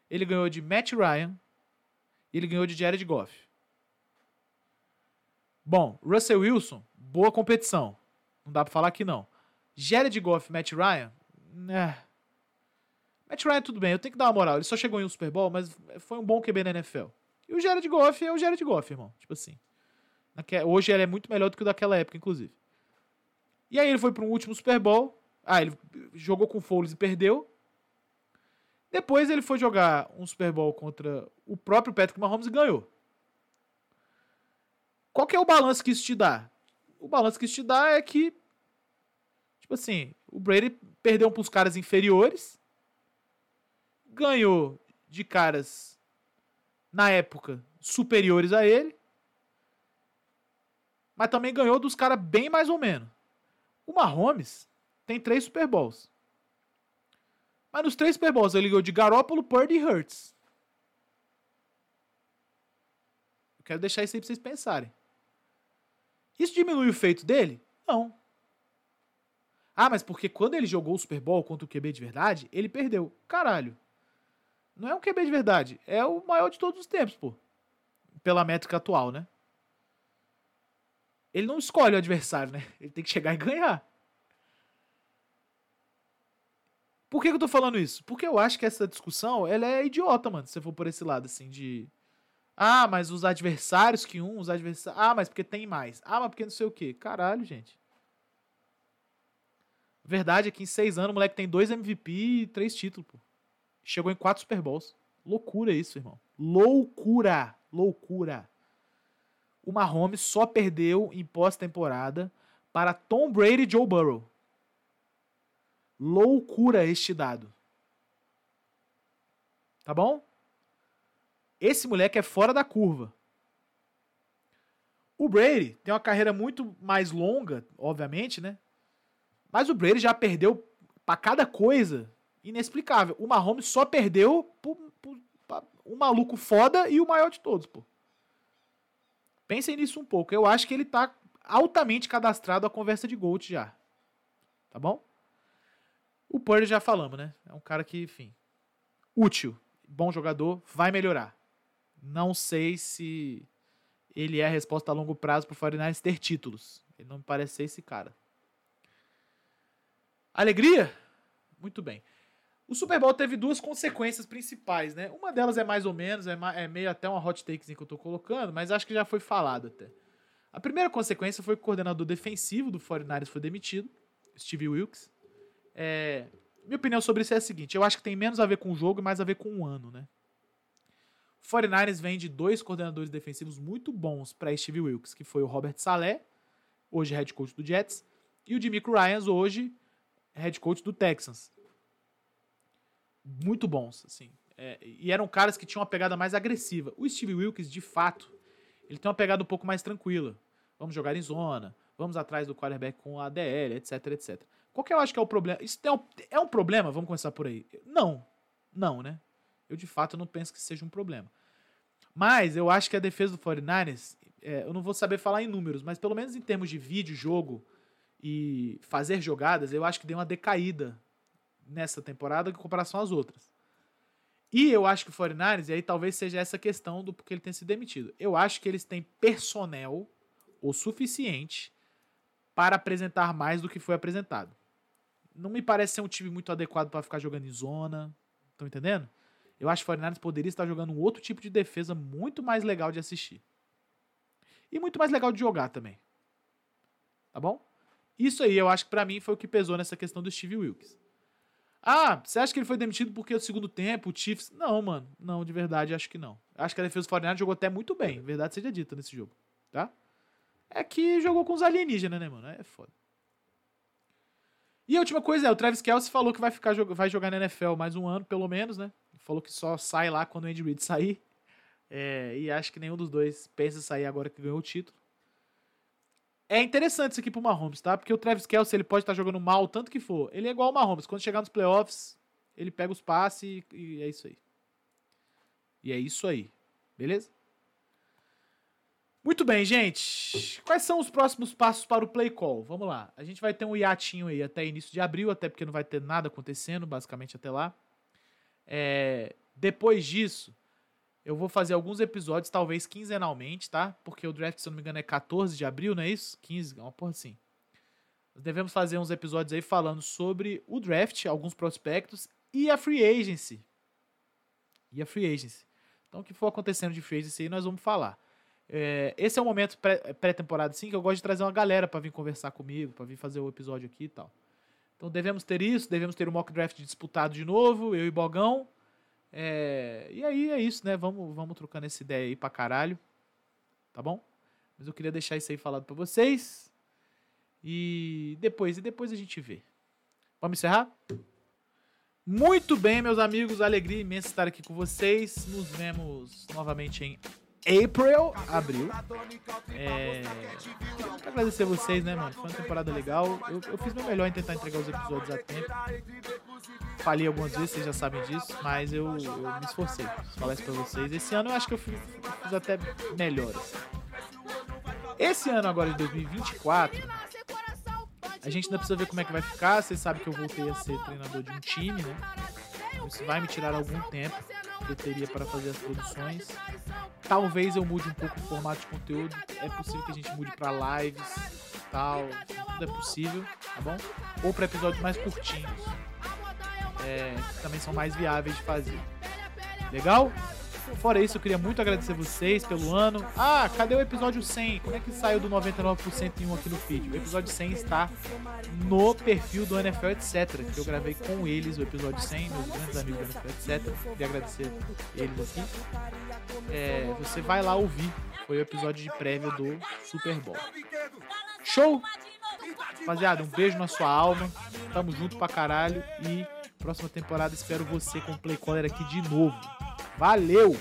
Speaker 2: ele ganhou de Matt Ryan ele ganhou de Jared Goff. Bom, Russell Wilson, boa competição. Não dá pra falar que não. Jared Goff Matt Ryan, né, Matt Ryan, tudo bem, eu tenho que dar uma moral. Ele só chegou em um Super Bowl, mas foi um bom QB na NFL. E o Jared Goff é o Jared Goff, irmão. Tipo assim. Hoje ele é muito melhor do que o daquela época, inclusive. E aí ele foi para um último Super Bowl. Ah, ele jogou com o Foles e perdeu. Depois ele foi jogar um Super Bowl contra o próprio Patrick Mahomes e ganhou. Qual que é o balanço que isso te dá? O balanço que isso te dá é que, tipo assim, o Brady perdeu para os caras inferiores ganhou de caras na época superiores a ele, mas também ganhou dos caras bem mais ou menos. O Mahomes tem três Super Bowls. Mas nos três Super Bowls ele ganhou de Garoppolo, Purdy e Hurts. Eu quero deixar isso aí pra vocês pensarem. Isso diminui o feito dele? Não. Ah, mas porque quando ele jogou o Super Bowl contra o QB de verdade, ele perdeu. Caralho. Não é um QB de verdade. É o maior de todos os tempos, pô. Pela métrica atual, né? Ele não escolhe o adversário, né? Ele tem que chegar e ganhar. Por que, que eu tô falando isso? Porque eu acho que essa discussão ela é idiota, mano. Se você for por esse lado, assim, de. Ah, mas os adversários que um, os adversários. Ah, mas porque tem mais. Ah, mas porque não sei o quê. Caralho, gente. Verdade é que em seis anos o moleque tem dois MVP e três títulos, pô. Chegou em quatro Super Bowls. Loucura isso, irmão. Loucura. Loucura. O Mahomes só perdeu em pós-temporada para Tom Brady e Joe Burrow. Loucura este dado. Tá bom? Esse moleque é fora da curva. O Brady tem uma carreira muito mais longa, obviamente, né? Mas o Brady já perdeu para cada coisa inexplicável. O Mahomes só perdeu por, por, um maluco foda e o maior de todos, pô. Pensem nisso um pouco. Eu acho que ele tá altamente cadastrado à conversa de Gold já. Tá bom? O Purdy já falamos, né? É um cara que, enfim, útil, bom jogador, vai melhorar. Não sei se ele é a resposta a longo prazo pro 49ers ter títulos. Ele não me parece ser esse cara. Alegria? Muito bem. O Super Bowl teve duas consequências principais, né? Uma delas é mais ou menos, é, é meio até uma hot takezinha que eu tô colocando, mas acho que já foi falado até. A primeira consequência foi que o coordenador defensivo do 49ers foi demitido, Steve Wilkes. É, minha opinião sobre isso é a seguinte: eu acho que tem menos a ver com o jogo e mais a ver com o ano, né? O 49ers vem de dois coordenadores defensivos muito bons para Steve Wilkes, que foi o Robert Saleh, hoje head coach do Jets, e o Demico Ryans, hoje head coach do Texans. Muito bons, assim. É, e eram caras que tinham uma pegada mais agressiva. O Steve Wilkes, de fato, ele tem uma pegada um pouco mais tranquila. Vamos jogar em zona, vamos atrás do quarterback com a ADL, etc, etc. Qual que eu acho que é o problema? Isso é um, é um problema? Vamos começar por aí. Não. Não, né? Eu, de fato, não penso que seja um problema. Mas eu acho que a defesa do 49ers, é, eu não vou saber falar em números, mas pelo menos em termos de vídeo, jogo e fazer jogadas, eu acho que deu uma decaída nessa temporada em comparação às outras. E eu acho que o 49ers, e aí talvez seja essa questão do porque ele tem sido demitido. Eu acho que eles têm personnel o suficiente para apresentar mais do que foi apresentado. Não me parece ser um time muito adequado para ficar jogando em zona. Estão entendendo? Eu acho que o 49ers poderia estar jogando um outro tipo de defesa muito mais legal de assistir. E muito mais legal de jogar também. Tá bom? Isso aí eu acho que para mim foi o que pesou nessa questão do Steve Wilkes. Ah, você acha que ele foi demitido porque o segundo tempo, o Chiefs. Não, mano. Não, de verdade, acho que não. Acho que a defesa do 49 jogou até muito bem. Verdade seja dita nesse jogo. Tá? É que jogou com os alienígenas, né, mano? É foda. E a última coisa é, o Travis Kelce falou que vai, ficar, vai jogar na NFL mais um ano, pelo menos, né? Falou que só sai lá quando o Andy Reid sair. É, e acho que nenhum dos dois pensa em sair agora que ganhou o título. É interessante isso aqui pro Mahomes, tá? Porque o Travis Kelce, ele pode estar tá jogando mal tanto que for. Ele é igual o Mahomes. Quando chegar nos playoffs, ele pega os passes e, e é isso aí. E é isso aí. Beleza? Muito bem, gente. Quais são os próximos passos para o play call? Vamos lá. A gente vai ter um hiatinho aí até início de abril, até porque não vai ter nada acontecendo, basicamente até lá. É, depois disso, eu vou fazer alguns episódios, talvez quinzenalmente, tá? Porque o draft, se eu não me engano, é 14 de abril, não é isso? 15, uma porra assim. Nós devemos fazer uns episódios aí falando sobre o draft, alguns prospectos e a free agency. E a free agency. Então, o que for acontecendo de free agency aí, nós vamos falar. É, esse é o momento pré-temporada, pré sim, que eu gosto de trazer uma galera para vir conversar comigo, para vir fazer o episódio aqui e tal. Então, devemos ter isso, devemos ter o mock draft disputado de novo, eu e Bogão. É, e aí é isso, né? Vamos, vamos trocando essa ideia aí pra caralho. Tá bom? Mas eu queria deixar isso aí falado pra vocês. E depois, e depois a gente vê. Vamos encerrar? Muito bem, meus amigos. Alegria imensa estar aqui com vocês. Nos vemos novamente em April, abril. É... Quero agradecer vocês, né, mano? Foi uma temporada legal. Eu, eu fiz meu melhor em tentar entregar os episódios a tempo. Falei algumas vezes, vocês já sabem disso, mas eu, eu me esforcei. Falar isso pra vocês. Esse ano eu acho que eu fiz, fiz até melhor. Assim. Esse ano agora de 2024, a gente ainda precisa ver como é que vai ficar. Vocês sabem que eu voltei a ser treinador de um time, né? Isso vai me tirar algum tempo que eu teria para fazer as produções. Talvez eu mude um pouco o formato de conteúdo. É possível que a gente mude para lives, tal. Tudo é possível, tá bom? Ou para episódios mais curtinhos. É, que também são mais viáveis de fazer. Legal? Fora isso, eu queria muito agradecer vocês pelo ano. Ah, cadê o episódio 100? Como é que saiu do 99% em um aqui no feed? O episódio 100 está no perfil do NFL Etc. Que eu gravei com eles o episódio 100, meus grandes amigos do NFL Etc. Queria agradecer eles aqui. É, você vai lá ouvir. Foi o episódio de prévia do Super Bowl. Show! Rapaziada, um beijo na sua alma. Tamo junto pra caralho. E próxima temporada espero você com o Play Caller aqui de novo. Valeu!